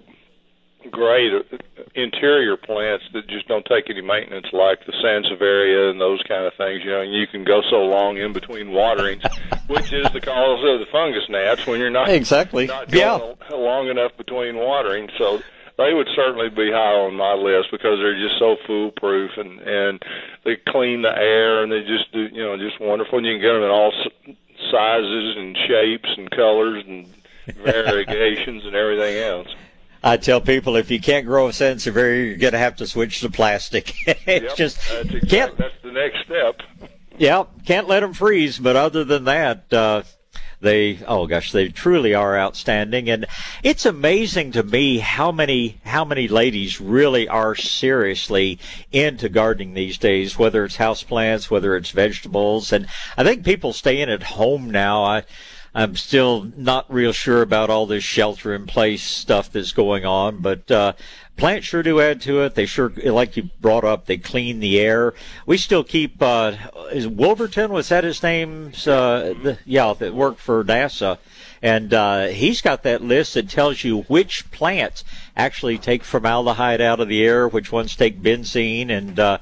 great uh, interior plants that just don't take any maintenance, like the sansevieria and those kind of things. You know, and you can go so long in between waterings, which is the cause of the fungus gnats when you're not Exactly. not going Yeah. long enough between watering. So they would certainly be high on my list because they're just so foolproof and and they clean the air and they just do you know just wonderful. And you can get them in all s- sizes and shapes and colors and variegations and everything else. I tell people if you can't grow a sansevieria, you're going to have to switch to plastic. it's Yep, just that's can't that's the next step. Yeah, can't let them freeze. But other than that, uh, they oh gosh, they truly are outstanding. And it's amazing to me how many how many ladies really are seriously into gardening these days. Whether it's houseplants, whether it's vegetables, and I think people staying at home now. I. I'm still not real sure about all this shelter in place stuff that's going on, but uh, plants sure do add to it. They sure, like you brought up, they clean the air. We still keep. Uh, is Wolverton was that his name? Uh, the, yeah, that worked for NASA, and uh, he's got that list that tells you which plants actually take formaldehyde out of the air, which ones take benzene, and uh,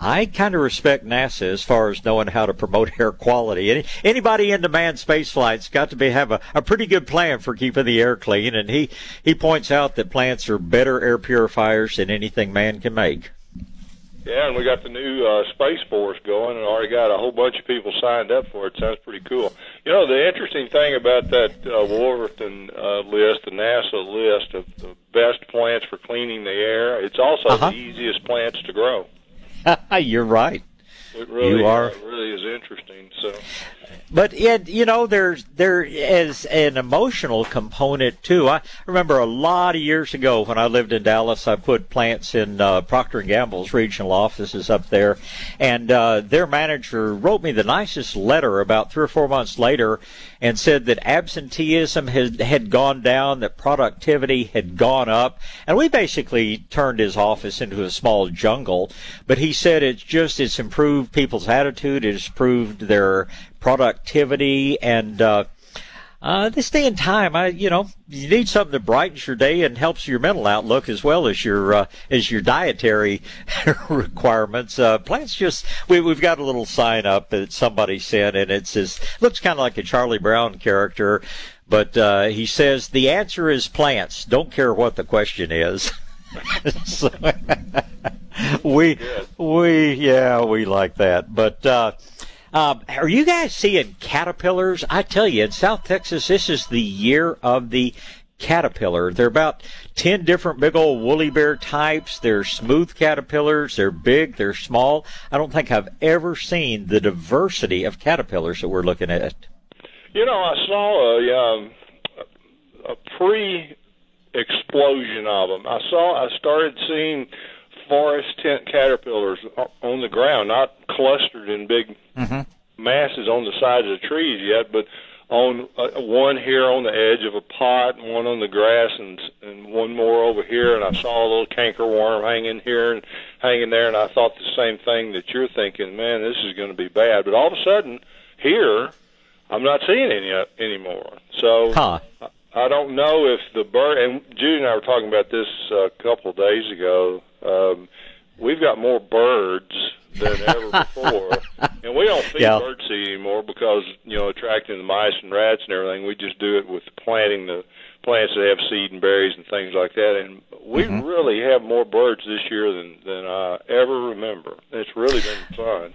I kind of respect NASA as far as knowing how to promote air quality. Any, anybody into manned space flight's got to be have a, a pretty good plan for keeping the air clean. And he, he points out that plants are better air purifiers than anything man can make. Yeah, and we got the new uh, Space Force going, and already got a whole bunch of people signed up for it. Sounds pretty cool. You know, the interesting thing about that uh, Wolverton uh, list, the NASA list of the best plants for cleaning the air, it's also Uh-huh. the easiest plants to grow. You're right. It really, You are. uh, really is interesting. So, But it, you know, there's there is an emotional component too. I remember a lot of years ago when I lived in Dallas, I put plants in uh, Procter and Gamble's regional offices up there, and uh, their manager wrote me the nicest letter about three or four months later, and said that absenteeism had had gone down, that productivity had gone up, and we basically turned his office into a small jungle. But he said it's just it's improved people's attitude, it's improved their productivity, and uh, uh, this day and time, I you know you need something that brightens your day and helps your mental outlook as well as your uh, as your dietary requirements. Uh, plants just we we've got a little sign up that somebody sent, and it says looks kind of like a Charlie Brown character, but uh, he says the answer is plants. Don't care what the question is. so, we we yeah we like that, but. Uh, um, are you guys seeing caterpillars? I tell you, in South Texas, this is the year of the caterpillar. There are about 10 different big old woolly bear types. They're smooth caterpillars. They're big. They're small. I don't think I've ever seen the diversity of caterpillars that we're looking at. you know, I saw a um, a pre explosion of them. I saw I started seeing forest tent caterpillars on the ground, not clustered in big Mm-hmm. masses on the sides of the trees yet, but on uh, one here on the edge of a pot, and one on the grass, and and one more over here. And I saw a little cankerworm hanging here and hanging there, and I thought the same thing that you're thinking. Man, this is going to be bad. But all of a sudden, here, I'm not seeing any uh, anymore. So Huh. I don't know if the bird and Judy and I were talking about this uh, a couple of days ago. Um, we've got more birds than ever before, and we don't feed Yeah. bird seed anymore because you know attracting the mice and rats and everything. We just do it with planting the plants that have seed and berries and things like that. And we Mhm. really have more birds this year than than I ever remember. It's really been fun.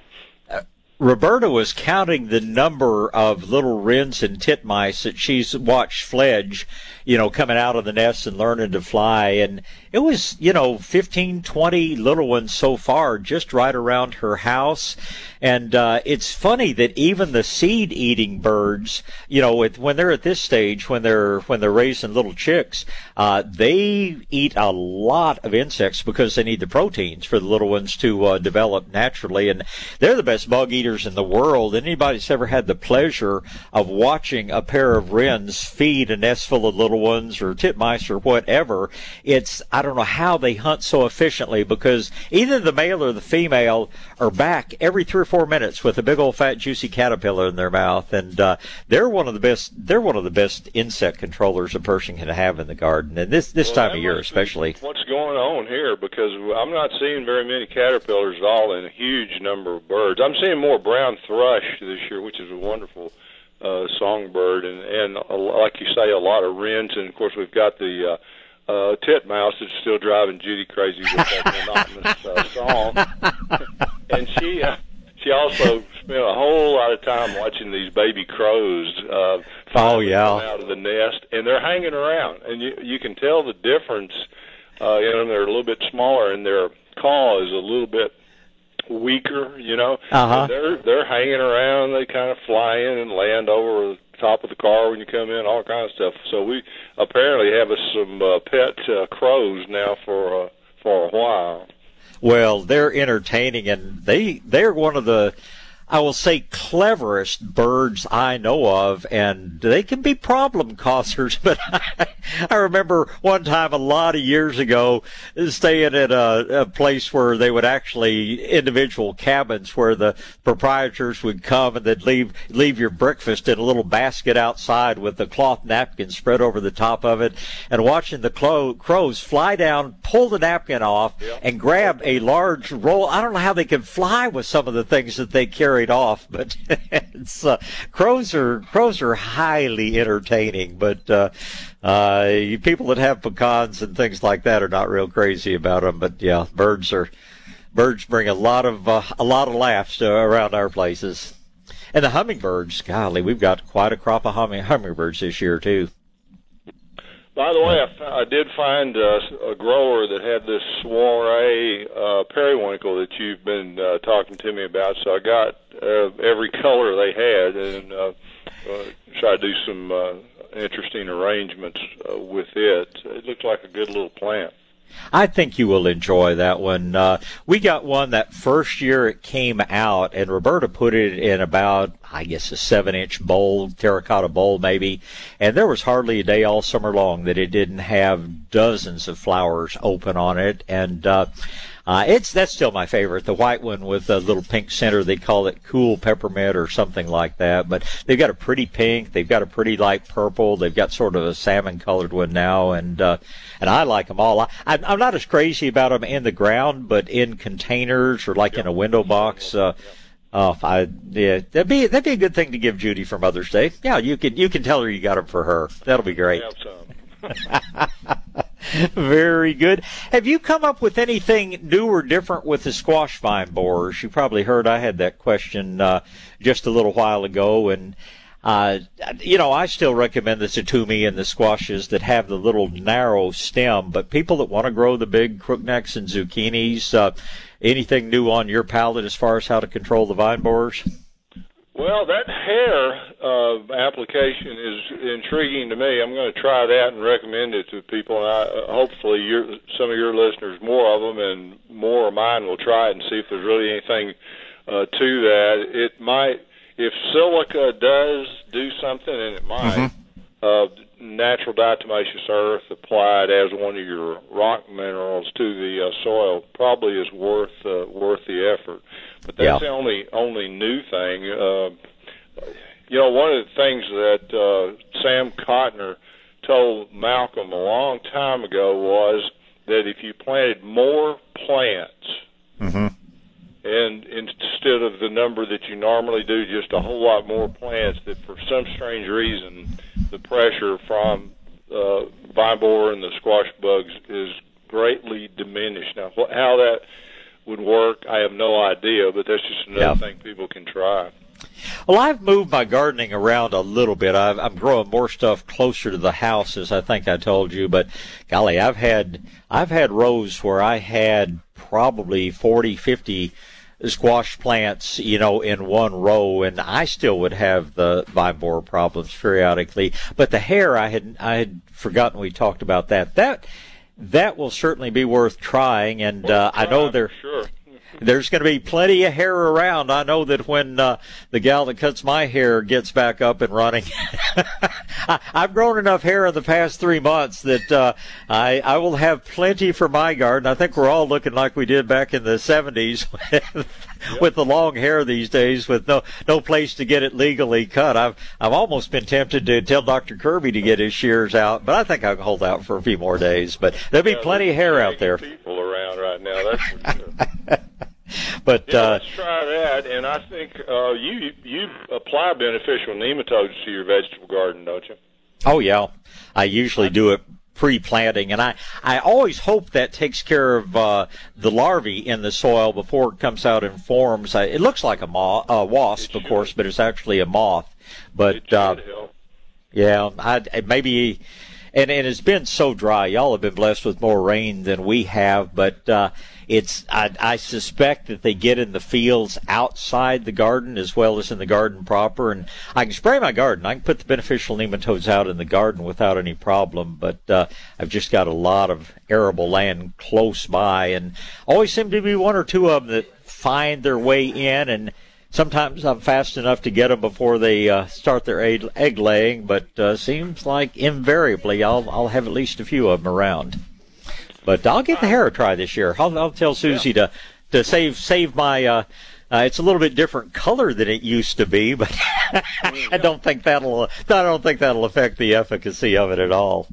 Roberta was counting the number of little wrens and titmice that she's watched fledge, you know, coming out of the nest and learning to fly. And it was, you know, 15, 20 little ones so far just right around her house. And uh, it's funny that even the seed eating birds, you know, with, when they're at this stage, when they're when they're raising little chicks, uh, they eat a lot of insects because they need the proteins for the little ones to uh, develop naturally. And they're the best bug eaters in the world. Anybody that's ever had the pleasure of watching a pair of wrens feed a nest full of little ones or titmice or whatever, it's I don't know how they hunt so efficiently because either the male or the female are back every three or four minutes with a big old fat juicy caterpillar in their mouth, and uh, they're one of the best. They're one of the best insect controllers a person can have in the garden, and this this Well, time of year especially. What's going on here? Because I'm not seeing very many caterpillars at all, and a huge number of birds. I'm seeing more brown thrush this year, which is a wonderful uh, songbird, and and a, like you say, a lot of wrens, and of course we've got the uh, uh, titmouse that's still driving Judy crazy with that monotonous uh, song, and she. Uh, she also spent a whole lot of time watching these baby crows uh, finally yeah. out of the nest, and they're hanging around, and you you can tell the difference. Uh, you know, they're a little bit smaller, and their call is a little bit weaker. You know, Uh-huh. They're they're hanging around. They kind of fly in and land over the top of the car when you come in, all kind of stuff. So we apparently have us some uh, pet uh, crows now for uh, for a while. Well, they're entertaining, and they they're one of the I will say, cleverest birds I know of, and they can be problem causers. But I, I remember one time a lot of years ago staying at a, a place where they would actually individual cabins where the proprietors would come and they'd leave leave your breakfast in a little basket outside with a cloth napkin spread over the top of it, and watching the clo- crows fly down, pull the napkin off, and grab a large roll. I don't know how they can fly with some of the things that they carry carried off, but it's uh, crows are crows are highly entertaining. But uh, uh, people that have pecans and things like that are not real crazy about them. But yeah, birds are birds bring a lot of uh, a lot of laughs to, around our places. And the hummingbirds, golly, we've got quite a crop of humming, hummingbirds this year too. By the way, I, I did find uh, a grower that had this soiree uh, periwinkle that you've been uh, talking to me about. So I got uh, every color they had and uh, uh, try to do some uh, interesting arrangements uh, with it. It looked like a good little plant. I think you will enjoy that one. Uh, we got one that first year it came out, and Roberta put it in about, I guess, a seven inch bowl, terracotta bowl maybe, and there was hardly a day all summer long that it didn't have dozens of flowers open on it, and uh, uh, it's that's still my favorite, the white one with a little pink center. They call it cool peppermint or something like that. But they've got a pretty pink, they've got a pretty light purple, they've got sort of a salmon colored one now, and uh, and I like them all. I, I'm not as crazy about them in the ground, but in containers or like in a window box. Uh, Oh, I yeah, that'd be that'd be a good thing to give Judy for Mother's Day. Yeah, you can you can tell her you got them for her. That'll be great. Very good. Have you come up with anything new or different with the squash vine borers? You probably heard I had that question uh, just a little while ago, and uh, you know I still recommend the Tatume and the squashes that have the little narrow stem. But people that want to grow the big crooknecks and zucchinis, uh, anything new on your palette as far as how to control the vine borers? Well, that hair uh, application is intriguing to me. I'm going to try that and recommend it to people. And I, uh, hopefully, your, some of your listeners, more of them, and more of mine will try it and see if there's really anything uh, to that. It might, if silica does do something, and it might. Mm-hmm. Uh, natural diatomaceous earth applied as one of your rock minerals to the uh, soil probably is worth uh, worth the effort. But that's yeah. the only only new thing. Uh, you know, one of the things that uh, Sam Cotner told Malcolm a long time ago was that if you planted more plants, mm-hmm. and instead of the number that you normally do, just a whole lot more plants, that for some strange reason, the pressure from uh, vine borer and the squash bugs is greatly diminished. Now, how that would work, I have no idea, but that's just another yeah. thing people can try. Well, I've moved my gardening around a little bit. i am growing more stuff closer to the house, as I think I told you. But golly, I've had I've had rows where I had probably 40, 50 squash plants, you know, in one row, and I still would have the vine borer problems periodically. But the hair, I had I had forgotten we talked about that. That that will certainly be worth trying, and uh, I know there. Sure there's going to be plenty of hair around. I know that when uh, the gal that cuts my hair gets back up and running, I, have grown enough hair in the past three months that uh, I I will have plenty for my garden. I think we're all looking like we did back in the 70s with, with the long hair these days, with no no place to get it legally cut. I've I've almost been tempted to tell Dr. Kirby to get his shears out, but I think I'll hold out for a few more days. But there'll be yeah, plenty of hair out there. People around right now. That's. But yeah, uh, let's try that. And I think uh, you you apply beneficial nematodes to your vegetable garden, don't you? Oh yeah, I usually do it pre-planting, and I I always hope that takes care of uh, the larvae in the soil before it comes out and forms. I, it looks like a moth, a wasp, of course, but it's actually a moth. But uh, yeah, I maybe. And, and it's been so dry. Y'all have been blessed with more rain than we have, but uh, it's I, I suspect that they get in the fields outside the garden as well as in the garden proper, and I can spray my garden. I can put the beneficial nematodes out in the garden without any problem. But uh, I've just got a lot of arable land close by, and always seem to be one or two of them that find their way in and sometimes I'm fast enough to get them before they uh, start their egg, laying, but uh, seems like invariably I'll I'll have at least a few of them around. But I'll give the hair a try this year. I'll, I'll tell Susie yeah. to to save save my. Uh, uh, it's a little bit different color than it used to be, but I don't think that'll I don't think that'll affect the efficacy of it at all.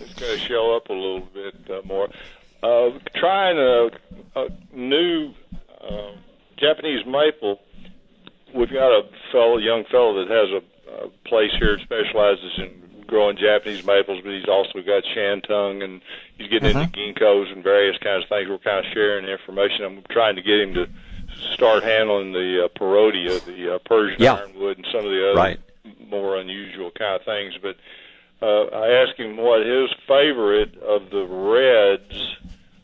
It's going to show up a little bit uh, more. Uh, trying a, a new uh, Japanese maple. We've got a fellow, young fellow that has a, a place here that specializes in growing Japanese maples, but he's also got shantung and he's getting uh-huh. into ginkgos and various kinds of things. We're kind of sharing information. I'm trying to get him to start handling the uh, Parrotia, the uh, Persian yeah. ironwood, and some of the other right. more unusual kind of things. But uh, I asked him what his favorite of the reds,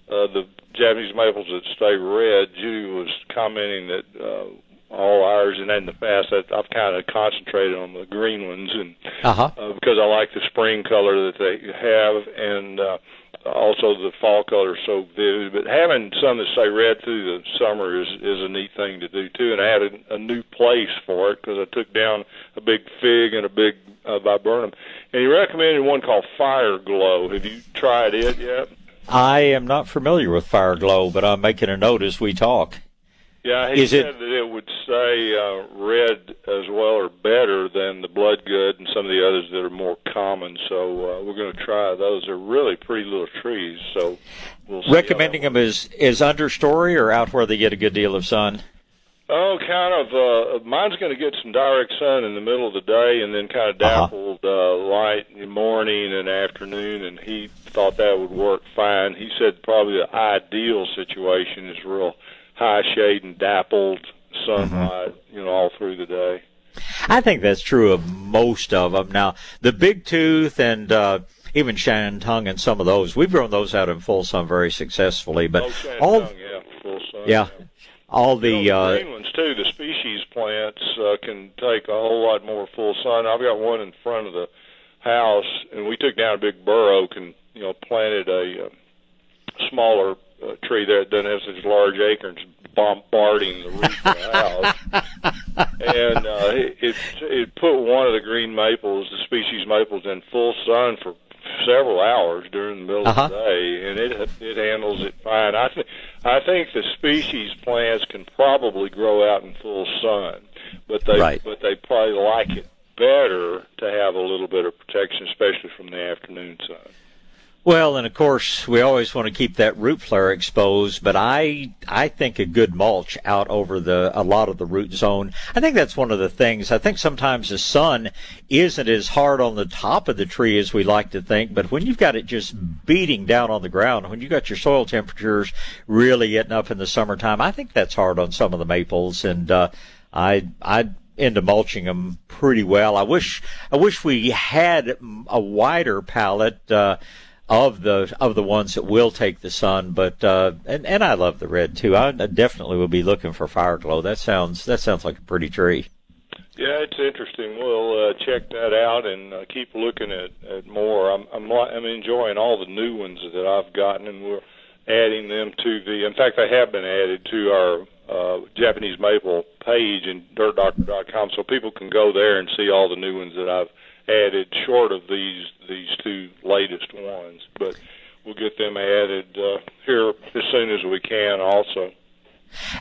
uh, the Japanese maples that stay red. Judy was commenting that uh, all ours, and in the past, I've kind of concentrated on the green ones, and uh-huh. uh, because I like the spring color that they have, and uh, also the fall color is so vivid. But having some that stay red through the summer is is a neat thing to do too. And I had a, a new place for it because I took down a big fig and a big uh, viburnum. And he recommended one called Fire Glow. Have you tried it yet? I am not familiar with Fire Glow, but I'm making a note as we talk. Yeah, he Is said it- that it would stay uh, red as well or better than the Bloodgood and some of the others that are more common. So uh, we're going to try those. They're really pretty little trees. So we'll see. Recommending them as is understory or out where they get a good deal of sun. Oh, kind of. Uh, mine's going to get some direct sun in the middle of the day, and then kind of Uh-huh. dappled uh, light in the morning and afternoon. And he thought that would work fine. He said probably the ideal situation is real high shade and dappled sunlight, you know, all through the day. I think that's true of most of them. Now, the big tooth and uh, even Shantung and some of those, we've grown those out in full sun very successfully. But oh, all, yeah, full sun. yeah, all the You know, the uh, green ones too. The species plants uh, can take a whole lot more full sun. I've got one in front of the house, and we took down a big bur oak and you know planted a uh, smaller uh, tree there that doesn't large acorns bombarding the roof of the house. and uh, it, it it put one of the green maples, the species maples, in full sun for several hours during the middle Uh-huh. of the day, and it it handles it fine. I think I think the species plants can probably grow out in full sun, but they Right. but they probably like it better to have a little bit of protection, especially from the afternoon sun. Well, and of course, we always want to keep that root flare exposed, but I I think a good mulch out over the a lot of the root zone. I think that's one of the things. I think sometimes the sun isn't as hard on the top of the tree as we like to think, but when you've got it just beating down on the ground, when you've got your soil temperatures really getting up in the summertime, I think that's hard on some of the maples and uh I I into mulching them pretty well. I wish I wish we had a wider palette uh, of the of the ones that will take the sun, but uh, and and I love the red too. I definitely will be looking for fire glow. That sounds that sounds like a pretty tree. Yeah, it's interesting. We'll uh, check that out and uh, keep looking at, at more. I'm, I'm I'm enjoying all the new ones that I've gotten, and we're adding them to the. In fact, they have been added to our uh, Japanese maple page in dirtdoctor.com, so people can go there and see all the new ones that I've added, short of these these two latest ones. But we'll get them added uh, here as soon as we can, also.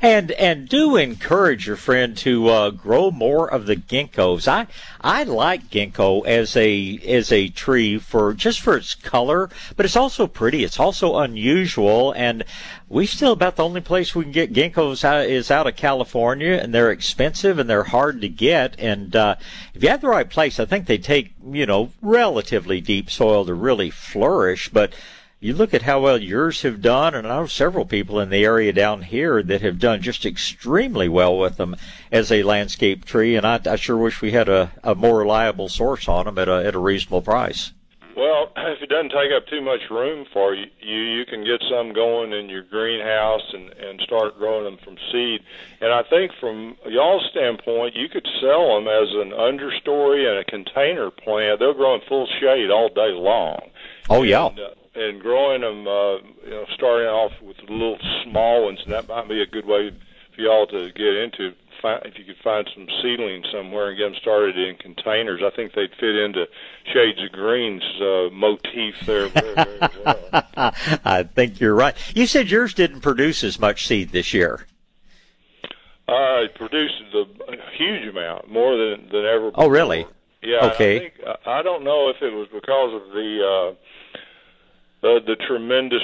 And and do encourage your friend to uh, grow more of the ginkgos. I I like ginkgo as a as a tree for just for its color, but it's also pretty. It's also unusual, and we still about the only place we can get ginkgos out, is out of California, and they're expensive and they're hard to get. And uh, if you have the right place, I think they take you know relatively deep soil to really flourish, but you look at how well yours have done, and I know several people in the area down here that have done just extremely well with them as a landscape tree, and I, I sure wish we had a, a more reliable source on them at a, at a reasonable price. Well, if it doesn't take up too much room for you, you, you can get some going in your greenhouse and, and start growing them from seed. And I think from y'all's standpoint, you could sell them as an understory and a container plant. They'll grow in full shade all day long. Oh yeah. And, uh, and growing them, uh, you know, starting off with little small ones, and that might be a good way for y'all to get into find if you could find some seedlings somewhere and get them started in containers. I think they'd fit into Shades of Green's uh, motif there very, very well. I think you're right. You said yours didn't produce as much seed this year. Uh, it produced a huge amount, more than than ever. Oh, really? Yeah. Okay. I, think, I don't know if it was because of the uh, the the tremendous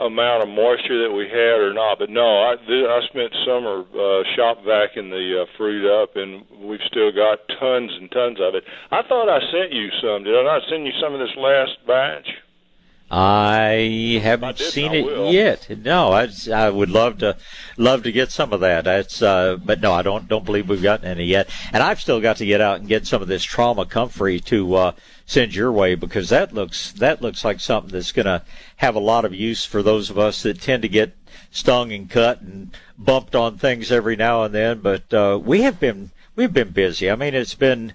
amount of moisture that we had or not. But no, I I spent summer uh, shop vacuuming the uh, fruit up, and we've still got tons and tons of it. I thought I sent you some. Did I not send you some of this last batch? I haven't seen it yet. No, I, I would love to love to get some of that. That's uh, but no, I don't don't believe we've gotten any yet. And I've still got to get out and get some of this trauma comfrey to uh, send your way because that looks that looks like something that's going to have a lot of use for those of us that tend to get stung and cut and bumped on things every now and then. But uh, we have been we've been busy. I mean, it's been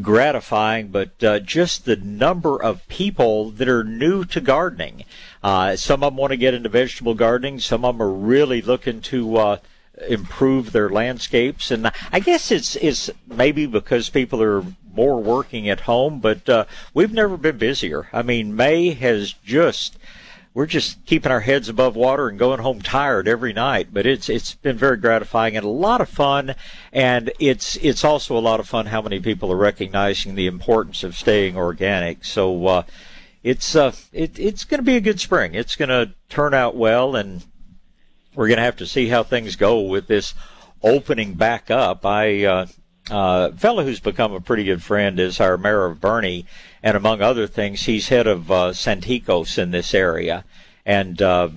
gratifying, but uh, just the number of people that are new to gardening. Uh, some of them want to get into vegetable gardening. Some of them are really looking to uh, improve their landscapes, and I guess it's it's maybe because people are more working at home. But uh, we've never been busier. I mean, May has just we're just keeping our heads above water and going home tired every night. But it's it's been very gratifying and a lot of fun. And it's it's also a lot of fun how many people are recognizing the importance of staying organic. So uh, it's uh, it, it's going to be a good spring. It's going to turn out well, and we're going to have to see how things go with this opening back up. I uh, uh, fellow who's become a pretty good friend is our mayor of Boerne, and among other things, he's head of uh, Santikos in this area, and uh,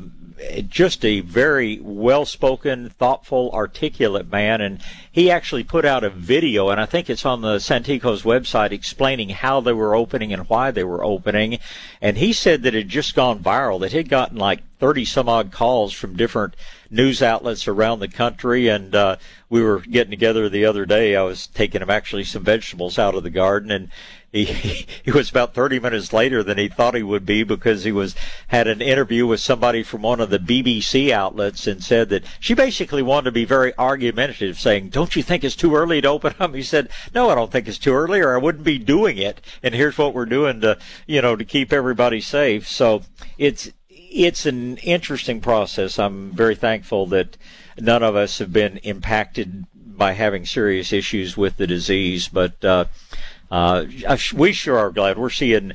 just a very well-spoken, thoughtful, articulate man. And he actually put out a video, and I think it's on the Santikos website, explaining how they were opening and why they were opening. And he said that it had just gone viral. That he'd gotten like 30 some odd calls from different news outlets around the country. And uh, we were getting together the other day. I was taking him actually some vegetables out of the garden, and he, he was about 30 minutes later than he thought he would be because he was had an interview with somebody from one of the BBC outlets and said that she basically wanted to be very argumentative, saying, "Don't you think it's too early to open up?" He said, "No, I don't think it's too early, or I wouldn't be doing it. And here's what we're doing to, you know, to keep everybody safe." So it's it's an interesting process. I'm very thankful that none of us have been impacted by having serious issues with the disease, but. Uh, uh, we sure are glad. We're seeing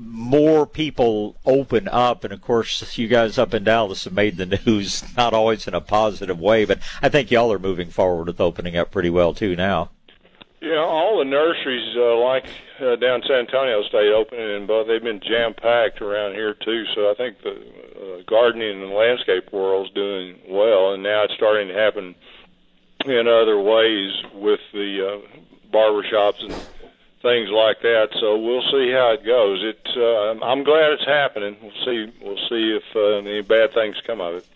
more people open up, and of course, you guys up in Dallas have made the news, not always in a positive way, but I think y'all are moving forward with opening up pretty well too now. Yeah, all the nurseries uh, like uh, down San Antonio stay open, and but they've been jam packed around here too. So I think the uh, gardening and landscape world's doing well, and now it's starting to happen in other ways with the uh, barber shops and things like that. So we'll see how it goes. It's uh, I'm glad it's happening. We'll see. We'll see if uh, any bad things come of it.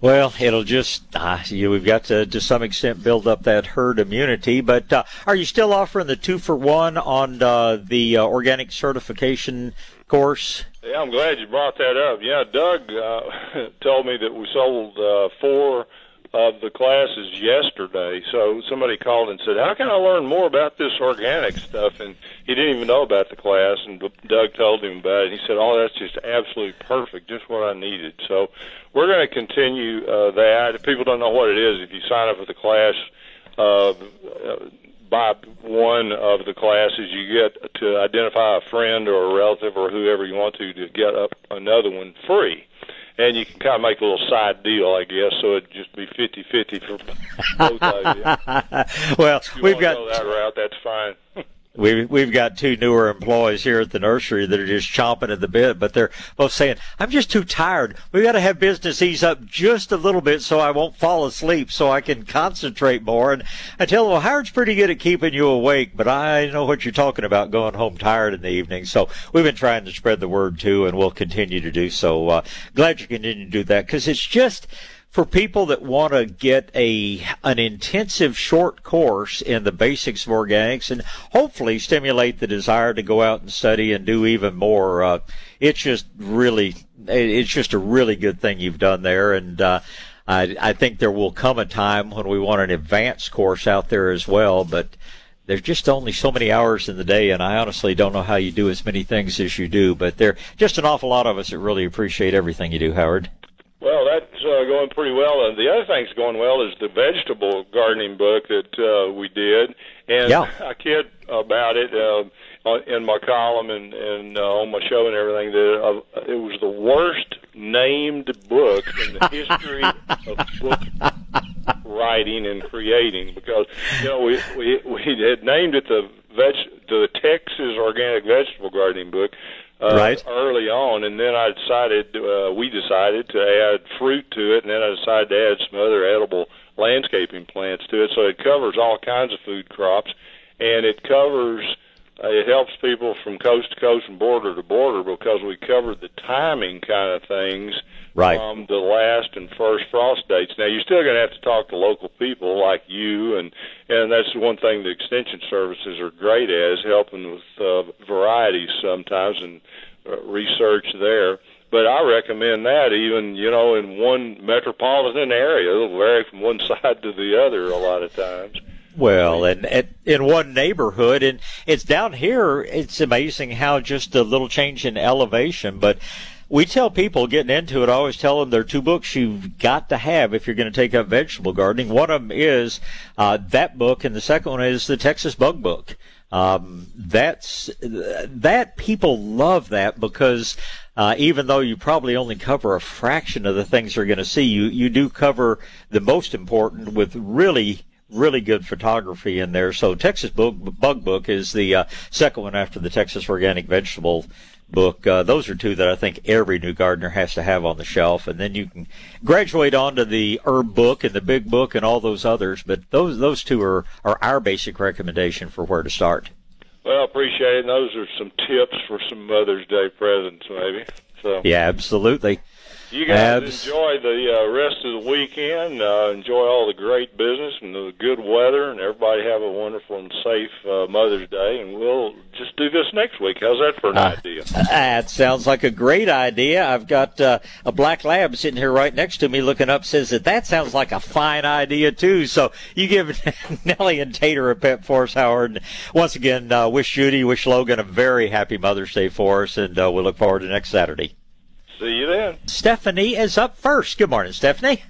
Well, it'll just uh, you, we've got to to some extent build up that herd immunity. But uh, are you still offering the two for one on uh, the uh, organic certification course? Yeah, I'm glad you brought that up. Yeah, Doug uh, told me that we sold uh, four of the classes yesterday. So somebody called and said, "How can I learn more about this organic stuff?" And he didn't even know about the class. And Doug told him about it. He said, "Oh, that's just absolutely perfect, just what I needed." So we're going to continue uh, that. If people don't know what it is, if you sign up for the class. Uh, by one of the classes, you get to identify a friend or a relative or whoever you want to to get up another one free and you can kind of make a little side deal, I guess, so it'd just be fifty fifty for both of you. well, you we've got to go that route. That's fine. We've we've got two newer employees here at the nursery that are just chomping at the bit, but they're both saying, "I'm just too tired. We've got to have business ease up just a little bit so I won't fall asleep, so I can concentrate more." And I tell them, "Well, Howard's pretty good at keeping you awake, but I know what you're talking about going home tired in the evening." So we've been trying to spread the word too, and we'll continue to do so. Uh, glad you continue to do that because it's just for people that want to get a an intensive short course in the basics of organics and hopefully stimulate the desire to go out and study and do even more. Uh, it's just really, it's just a really good thing you've done there, and uh, I, I think there will come a time when we want an advanced course out there as well, but there's just only so many hours in the day, and I honestly don't know how you do as many things as you do. But there just an awful lot of us that really appreciate everything you do, Howard. Well, that's uh, going pretty well. And the other thing's going well is the vegetable gardening book that uh, we did. And Yeah. I kid about it uh, in my column and, and uh, on my show and everything that it was the worst named book in the history of book writing and creating because you know we we we had named it the veg the Texas Organic Vegetable Gardening Book uh, Right. early on, and then I decided uh, we decided to add fruit to it, and then I decided to add some other edible landscaping plants to it. So it covers all kinds of food crops, and it covers. Uh, it helps people from coast to coast and border to border because we covered the timing kind of things Right. from the last and first frost dates. Now you're still going to have to talk to local people like you, and and that's one thing the extension services are great at is helping with uh, varieties sometimes and uh, research there. But I recommend that even you know in one metropolitan area, it'll vary from one side to the other a lot of times. Well, and at, in one neighborhood, and it's down here. It's amazing how just a little change in elevation, but. We tell people getting into it, I always tell them there are two books you've got to have if you're going to take up vegetable gardening. One of them is uh, that book, and the second one is the Texas Bug Book. Um, that's that people love that because uh, even though you probably only cover a fraction of the things you're going to see, you you do cover the most important with really really good photography in there. So Texas Bug, Bug Book is the uh, second one after the Texas Organic Vegetable book. Uh, those are two that I think every new gardener has to have on the shelf, and then you can graduate on to the herb book and the big book and all those others. But those those two are are our basic recommendation for where to start. Well, appreciate it. And those are some tips for some Mother's Day presents, maybe. So Yeah, absolutely. You guys Abs- enjoy the uh, rest of the weekend. Uh, enjoy all the great business and the good weather, and everybody have a wonderful and safe uh, Mother's Day. And we'll just do this next week. How's that for an Uh, idea? That sounds like a great idea. I've got uh, a black lab sitting here right next to me looking up says that that sounds like a fine idea too. So you give Nellie and Tater a pet for us, Howard. And once again, uh, wish Judy, wish Logan a very happy Mother's Day for us, and uh, we'll look forward to next Saturday. See you then. Stephanie is up first. Good morning, Stephanie.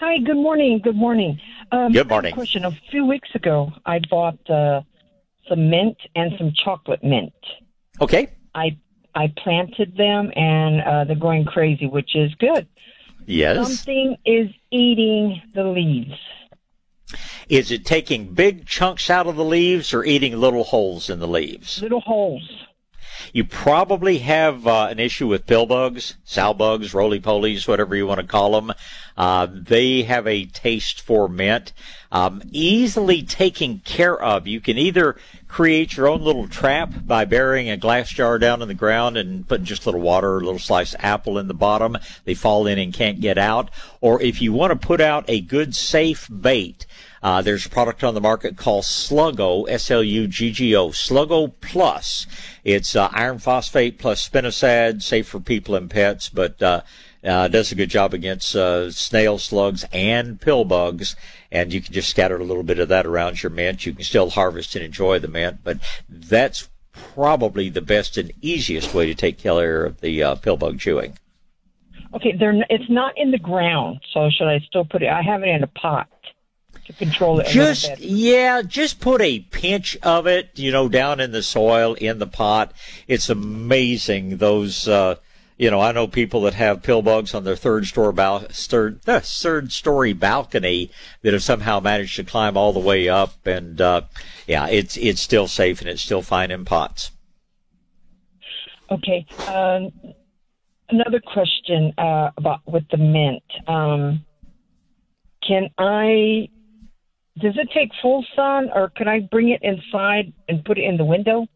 Hi, good morning. Good morning. Um, Good I have a morning. question. A few weeks ago, I bought uh, some mint and some chocolate mint. Okay. I I planted them and uh, they're going crazy, which is good. Yes. Something is eating the leaves. Is it taking big chunks out of the leaves or eating little holes in the leaves? Little holes. You probably have uh, an issue with pill bugs, sow bugs, roly polies, whatever you want to call them. Uh, they have a taste for mint. Um, easily taken care of. You can either create your own little trap by burying a glass jar down in the ground and putting just a little water, a little sliced apple in the bottom. They fall in and can't get out. Or if you want to put out a good safe bait, uh, there's a product on the market called Sluggo, S-L-U-G-G-O, Sluggo Plus. It's uh, iron phosphate plus spinosad, safe for people and pets, but uh, uh, does a good job against uh, snail slugs and pill bugs. And you can just scatter a little bit of that around your mint. You can still harvest and enjoy the mint, but that's probably the best and easiest way to take care of the uh, pill bug chewing. Okay, they're it's not in the ground, so should I still put it? I have it in a pot to control it. Just yeah, just put a pinch of it, you know, down in the soil in the pot. It's amazing those. Uh, you know, I know people that have pill bugs on their third story bal- third, uh, third story balcony that have somehow managed to climb all the way up, and uh, yeah, it's it's still safe and it's still fine in pots. Okay. Um, another question uh, about with the mint. Um, can I? Does it take full sun, or can I bring it inside and put it in the window?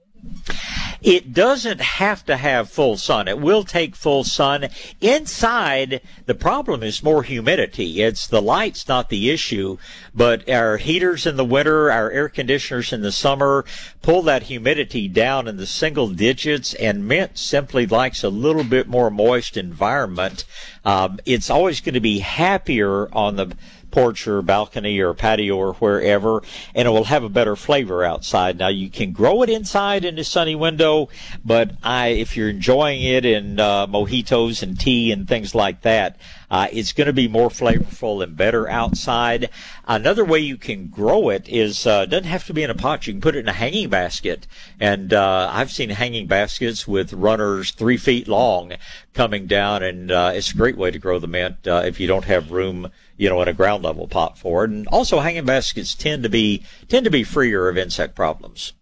It doesn't have to have full sun. It will take full sun. Inside, the problem is more humidity. It's the lights, not the issue, but our heaters in the winter, our air conditioners in the summer pull that humidity down in the single digits, and mint simply likes a little bit more moist environment. Um, it's always going to be happier on the porch or balcony or patio or wherever, and it will have a better flavor outside. Now you can grow it inside in a sunny window, but I, if you're enjoying it in uh, mojitos and tea and things like that, uh, it's going to be more flavorful and better outside. Another way you can grow it is uh, doesn't have to be in a pot. You can put it in a hanging basket, and uh, I've seen hanging baskets with runners three feet long coming down, and uh, it's a great way to grow the mint uh, if you don't have room, you know, in a ground level pot forward. And also, hanging baskets tend to be tend to be freer of insect problems.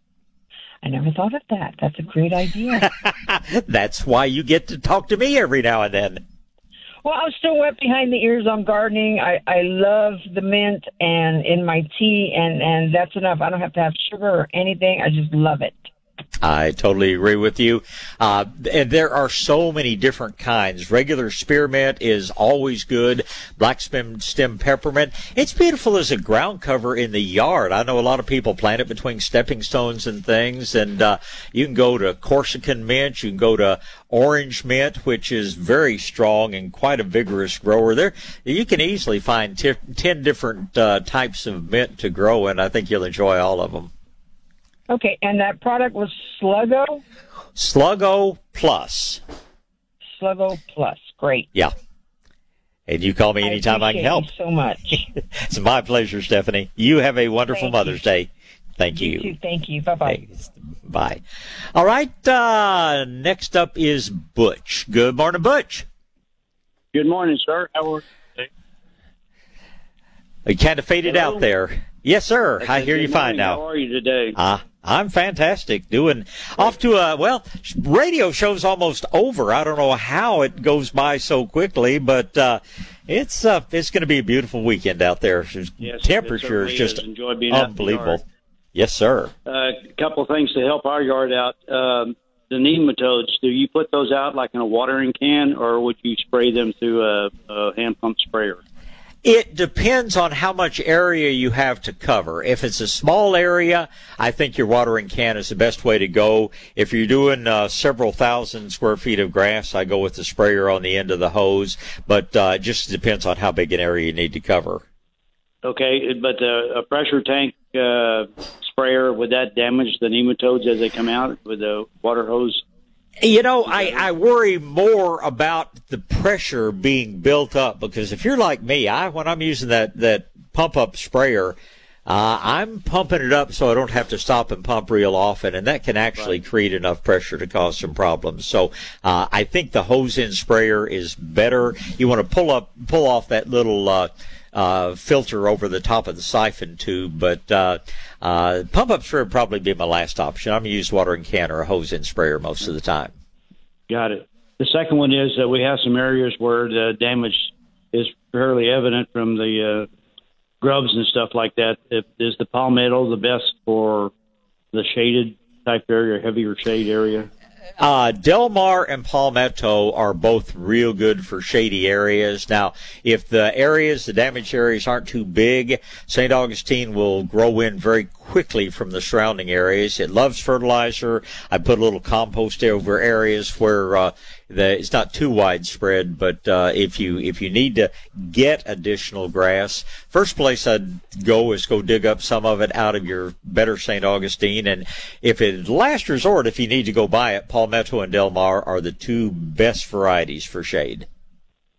I never thought of that. That's a great idea. That's why you get to talk to me every now and then. Well, I'm still wet behind the ears on gardening. I I love the mint and in my tea, and and that's enough. I don't have to have sugar or anything. I just love it. I totally agree with you. Uh, and there are so many different kinds. Regular spearmint is always good. Black stem, stem peppermint. It's beautiful as a ground cover in the yard. I know a lot of people plant it between stepping stones and things. And uh, you can go to Corsican mint. You can go to orange mint, which is very strong and quite a vigorous grower. There, you can easily find t- ten different uh, types of mint to grow, and I think you'll enjoy all of them. Okay, and that product was Sluggo? Sluggo Plus. Sluggo Plus. Great. Yeah. And you call me anytime I, I can help. You so much. it's my pleasure, Stephanie. You have a wonderful Thank Mother's you. Day. Thank you. You too. Thank you. Bye bye. Bye. All right. Uh, next up is Butch. Good morning, Butch. Good morning, sir. How are you? You kind of faded Hello? out there. Yes, sir. I hear you fine morning. now. How are you today? Uh, I'm fantastic. Doing off to a, well, radio show's almost over. I don't know how it goes by so quickly, but, uh, it's, uh, it's going to be a beautiful weekend out there. Yes, Temperature is just is. Enjoy being out in the unbelievable. Yes, sir. Uh, a couple of things to help our yard out. Um, the nematodes, do you put those out like in a watering can, or would you spray them through a, a hand pump sprayer? It depends on how much area you have to cover. If it's a small area, I think your watering can is the best way to go. If you're doing uh, several thousand square feet of grass, I go with the sprayer on the end of the hose. But uh, it just depends on how big an area you need to cover. Okay, but uh, a pressure tank uh, sprayer would that damage the nematodes as they come out with the water hose? You know, I, I worry more about the pressure being built up because if you're like me, I when I'm using that that pump up sprayer, uh, I'm pumping it up so I don't have to stop and pump real often, and that can actually create enough pressure to cause some problems. So uh, I think the hose in sprayer is better. You want to pull up pull off that little. Uh, uh, filter over the top of the siphon tube, but uh, uh, pump up sprayer would probably be my last option. I'm going to use watering can or a hose in sprayer most of the time. Got it. The second one is that we have some areas where the damage is fairly evident from the uh, grubs and stuff like that. Is the palmetto the best for the shaded type area, heavier shade area? Uh, Del Mar and Palmetto are both real good for shady areas. Now, if the areas, the damaged areas aren't too big, St. Augustine will grow in very quickly from the surrounding areas. It loves fertilizer. I put a little compost over areas where, uh, the, it's not too widespread, but, uh, if you, if you need to get additional grass, first place I'd go is go dig up some of it out of your better St. Augustine. And if it last resort, if you need to go buy it, Palmetto and Del Mar are the two best varieties for shade.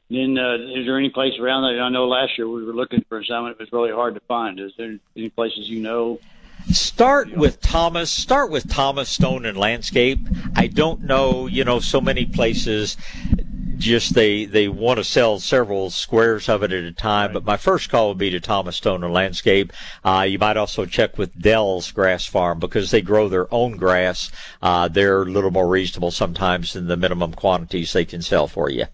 Then, uh, is there any place around that? I know last year we were looking for some. And it was really hard to find. Is there any places you know? Start with Thomas. Start with Thomas Stone and Landscape. I don't know, you know, so many places just they they want to sell several squares of it at a time. But my first call would be to Thomas Stone and Landscape. Uh, you might also check with Dell's Grass Farm because they grow their own grass. Uh, they're a little more reasonable sometimes than the minimum quantities they can sell for you.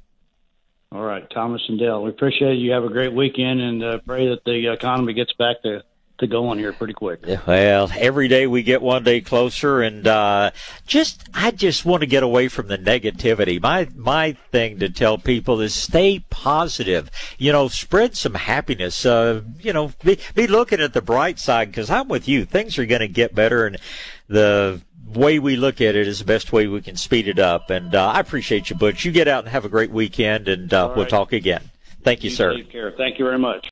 All right, Thomas and Dell. We appreciate it. You have a great weekend and uh, pray that the economy gets back to to go on here pretty quick. Well, every day we get one day closer, and uh, just I just want to get away from the negativity. My my thing to tell people is stay positive. You know, spread some happiness. Uh, you know, be, be looking at the bright side because I'm with you. Things are going to get better, and the way we look at it is the best way we can speed it up. And uh, I appreciate you, Butch. You get out and have a great weekend, and uh, we'll talk again. Thank you, sir. Take care. Thank you very much.